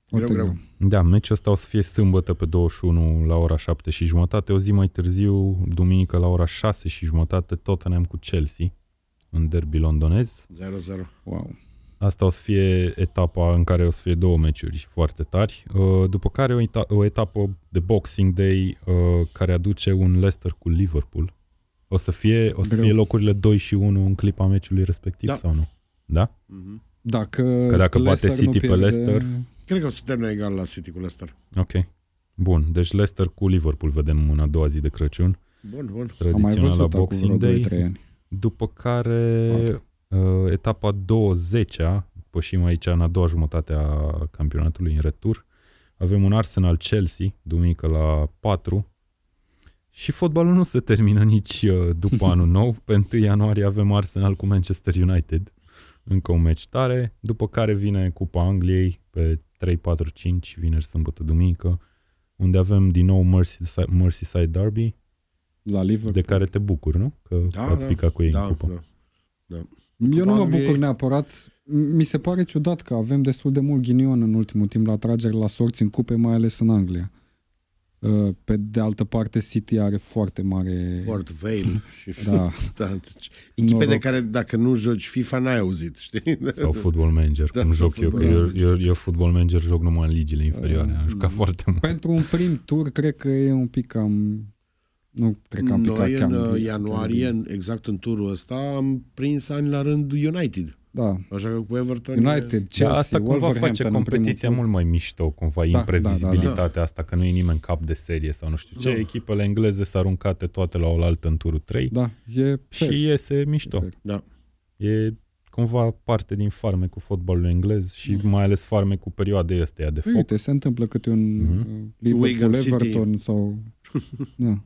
foarte greu. greu. Da, meciul ăsta o să fie sâmbătă pe 21 la ora 7 și jumătate, o zi mai târziu, duminică la ora 6 și jumătate, Tottenham cu Chelsea, în derby londonez. 0-0. Wow. Asta o să fie etapa în care o să fie două meciuri foarte tari. Uh, După care o, eta- o etapă de Boxing Day uh, care aduce un Leicester cu Liverpool. O să fie, o să Greu. fie locurile 2 și 1 în clipa meciului respectiv Da. sau nu? Da? Mhm. Dacă, Că dacă bate Leicester nu City pe pierde- Leicester- Cred că o să termine egal la City cu Leicester. Ok. Bun, deci Leicester cu Liverpool vedem în a doua zi de Crăciun, Bun, bun. Am mai tradiționala văzut acum Boxing vreo Day. 2-3 ani. După care uh, etapa 20-a, pășim aici în a doua jumătate a campionatului în retur. Avem un Arsenal-Chelsea, duminică la 4. Și fotbalul nu se termină nici uh, după [LAUGHS] anul nou. Pe 1 ianuarie avem Arsenal cu Manchester United. Încă un meci tare. După care vine Cupa Angliei pe 3, 4, 5, vineri, sâmbătă, duminică. Unde avem din nou Merseyside, Merseyside Derby, La Liverpool. de care te bucuri, nu? Că Da, ați da. picat cu ei în Da, cupă. da. Eu nu mă Angliei- bucur neapărat. Mi se pare ciudat că avem destul de mult ghinion în ultimul timp la trageri la sorți în cupe, mai ales în Anglia. Uh, Pe de altă parte, City are foarte mare... Port Vale [LAUGHS] și Da, [LAUGHS] da, deci, echipe de Noroc. care dacă nu joci FIFA n-ai auzit, știi? [LAUGHS] Sau Football Manager, Da, cum sau joc eu, că Football eu, eu, eu Football Manager joc numai în ligile inferioare, am jucat foarte mult. pentru un prim tur, cred că e un pic cam... Nu cred că am picat Noi chiar în uh, chiar ianuarie, bine. în- exact în turul ăsta, am prins ani la rând United. Da, Așa că cu Everton... e- United, Chelsea, Dar asta cumva Wolverhampton face în primul competiția tur. mult mai mișto, cumva Da, imprevizibilitatea asta, că nu e nimeni cap de serie sau nu știu ce, Da. echipele engleze s aruncate toate la oaltă în turul 3 Da, e fair. și iese e mișto. fair. Da. E cumva parte din farme cu fotbalul englez și Mhm. mai ales farme cu perioade astea de foc. Uite, se întâmplă câte un Mhm. uh, Liverpool, Wigan City. Everton sau... [LAUGHS] Da.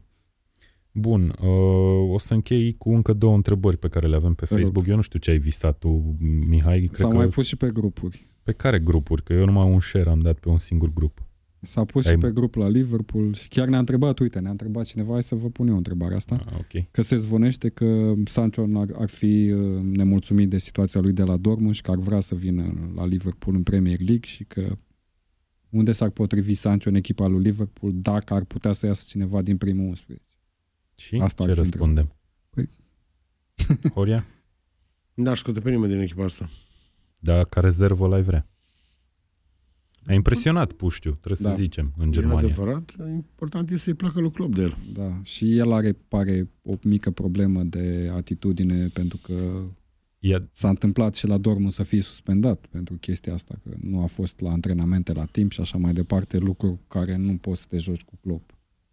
Bun, uh, o să închei cu încă două întrebări pe care le avem pe Te rog. Facebook. Eu nu știu ce ai visat tu, Mihai. Cred S-au că mai pus și pe grupuri. Pe care grupuri? Că eu numai un share am dat pe un singur grup. S-a pus Ai- și pe grup la Liverpool și chiar ne-a întrebat, uite, ne-a întrebat cineva, hai să vă pun eu întrebarea asta, Ah, ok. că se zvonește că Sancho ar, ar fi uh, nemulțumit de situația lui de la Dortmund și că ar vrea să vină la Liverpool în Premier League și că unde s-ar potrivi Sancho în echipa lui Liverpool dacă ar putea să iasă cineva din primul 11. Și Asta ar ce fi răspundem? Păi- [LAUGHS] [LAUGHS] Horia? N-aș scoate pe nimeni din echipa asta. Da, ca rezervă l-ai vrea. A impresionat Puștiu, trebuie Da. să zicem, în E Germania. adevărat. Important este să-i placă lui Klopp de el. Da, și el are, pare, o mică problemă de atitudine pentru că E, s-a întâmplat și la Dortmund să fie suspendat pentru chestia asta, că nu a fost la antrenamente la timp și așa mai departe, lucruri cu care nu poți să te joci cu Klopp.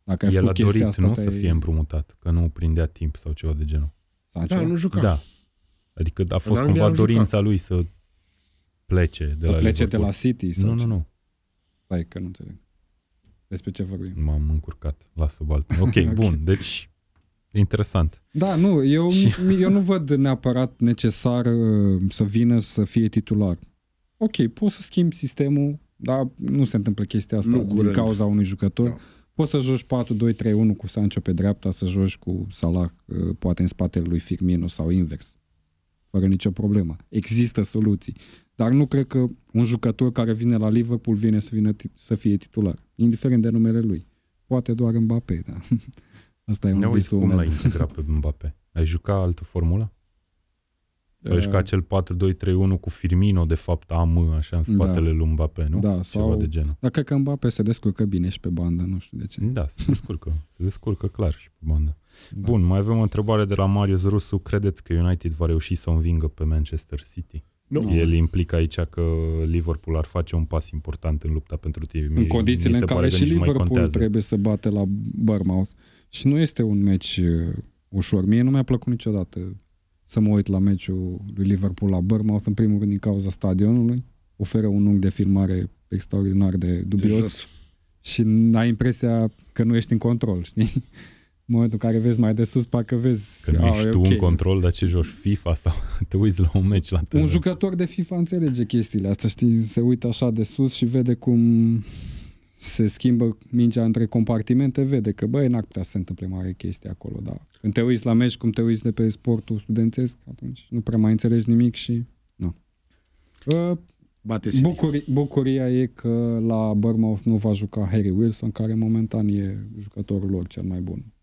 Dacă ai el a făcut chestia dorit, asta, nu, să te-ai- fie împrumutat, că nu prindea timp sau ceva de genul. Sancho, Da, nu juca. Da. Adică a fost Anglia cumva a jucat. dorința lui să plece de să la plece Liverpool. de la City sau Nu, nu, ce? nu. Stai că nu înțeleg. Despre ce vorbim? M-am încurcat. Lasă baltă. Ok, [LAUGHS] bun. Deci, interesant. Da, nu, eu, [LAUGHS] Și- eu nu văd neapărat necesar uh, să vină să fie titular. Ok, poți să schimbi sistemul, dar nu se întâmplă chestia asta Nu din curând. cauza unui jucător. Da. Poți să joci 4-2-3-1 cu Sancho pe dreapta, să joci cu Salah uh, poate în spatele lui Firmino sau invers. Fără nicio problemă. Există soluții. Dar nu cred că un jucător care vine la Liverpool vine să, vină tit- să fie titular, indiferent de numele lui. Poate doar Mbappé, da. [LAUGHS] Asta e un Ne uiți visul cum meu. l-ai integrat pe Mbappé. Ai jucat altă formulă? Sau ai Uh, jucat cel 4-2-3-1 cu Firmino, de fapt, am așa în spatele lui Mbappé, nu? Da, Ceva sau- de genul. Dar cred că Mbappé se descurcă bine și pe bandă, nu știu de ce. Da, se [LAUGHS] descurcă. Se descurcă clar și pe bandă. Da. Bun, mai avem o întrebare de la Marius Rusu. Credeți că United va reuși să o învingă pe Manchester City? Nu. Nu. El implică aici că Liverpool ar face un pas important în lupta pentru tine. În condițiile în care și Liverpool contează. trebuie să bate la Bournemouth. Și nu este un meci uh, ușor. Mie nu mi-a plăcut niciodată să mă uit la meciul lui Liverpool la Bournemouth, în primul rând din cauza stadionului. Oferă un unghi de filmare extraordinar de De dubios jos. și ai impresia că nu ești în control, știi? [LAUGHS] În momentul în care vezi mai de sus, parcă vezi... Că nu "A, ești e tu ok." în control, dar ce joci FIFA sau [LAUGHS] te uiți la un meci la Un televizor. jucător de FIFA înțelege chestiile astea, știi? Se uită așa de sus și vede cum se schimbă mingea între compartimente, vede că, băi, n-ar putea să se întâmple mare chestie acolo, dar când te uiți la meci, cum te uiți de pe sportul studențesc, atunci nu prea mai înțelegi nimic și... Nu. Uh, Bate City. bucuri, bucuria e că la Bournemouth nu va juca Harry Wilson, care momentan e jucătorul lor cel mai bun în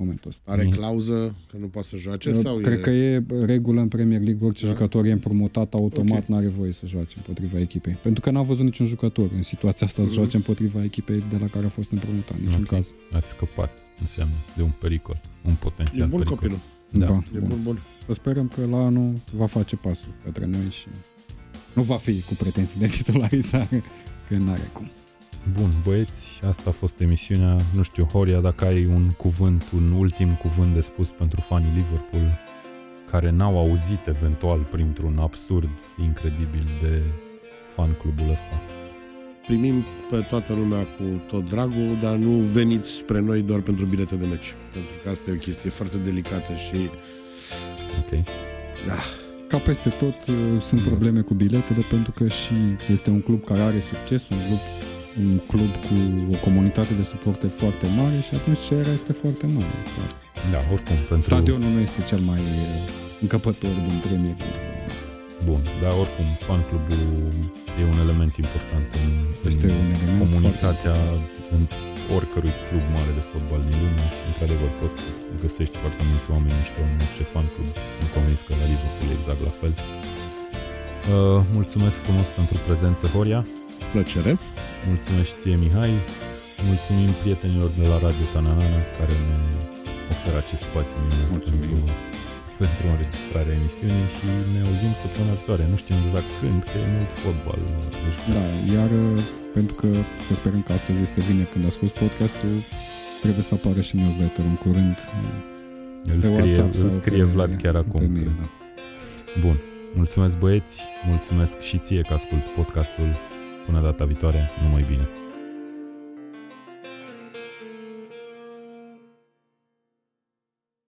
momentul ăsta. Are Mm. clauză că nu poate să joace? Eu sau Cred e... că e regulă în Premier League, orice Da? jucător e împrumutat automat, Ok. n-are voie să joace împotriva echipei. Pentru că n-a văzut niciun jucător în situația asta să Mhm. joace împotriva echipei de la care a fost împrumutat, în niciun Ok. caz. Ați scăpat, înseamnă, de un pericol, un E potențial bun pericol. copilul. Da. Ba, E bun. bun, bun. Să sperăm că la anul va face pasul către noi și nu va fi cu pretenții de titularizare, [LAUGHS] că n-are cum. Bun, băieți, asta a fost emisiunea. Nu știu, Horia, dacă ai un cuvânt, un ultim cuvânt de spus pentru fanii Liverpool care n-au auzit eventual printr-un absurd incredibil de fan clubul ăsta. Primim pe toată lumea cu tot dragul, dar nu veniți spre noi doar pentru bilete de meci. Pentru că asta e o chestie foarte delicată și... Ok. Da, Ca peste tot uh, sunt probleme cu biletele pentru că și este un club care are succes, un club, un club cu o comunitate de suporte foarte mare și atunci cererea este foarte mare. clar. Da, oricum, pentru... Stadionul nu este cel mai uh, încăpător din Premier League. de exemplu. Bun, dar oricum, fan clubul e un element important în, Este în un element comunitatea în oricărui club mare de fotbal din lume. Într-adevăr, poți să găsești foarte mulți oameni mișto în orice fan club. Sunt convins că la Liverpool e exact la fel. Uh, mulțumesc frumos pentru prezență, Horia. plăcere. Mulțumesc și ție, Mihai. Mulțumim prietenilor de la Radio Tananana care ne oferă acest spațiu minunat Mulțumim. pentru, pentru înregistrarea emisiunii și ne auzim săptămâna viitoare. Nu știm exact când, că e mult fotbal. Deci, Da, iar uh, pentru că să sperăm că astăzi este vineri când a scos podcastul, trebuie să apară și newsletter în curând uh, îl pe scrie, WhatsApp îl sau scrie pe, Vlad chiar pe acum. mail, da. Bun. Mulțumesc băieți, mulțumesc și ție că asculti podcastul. Până data viitoare, numai bine.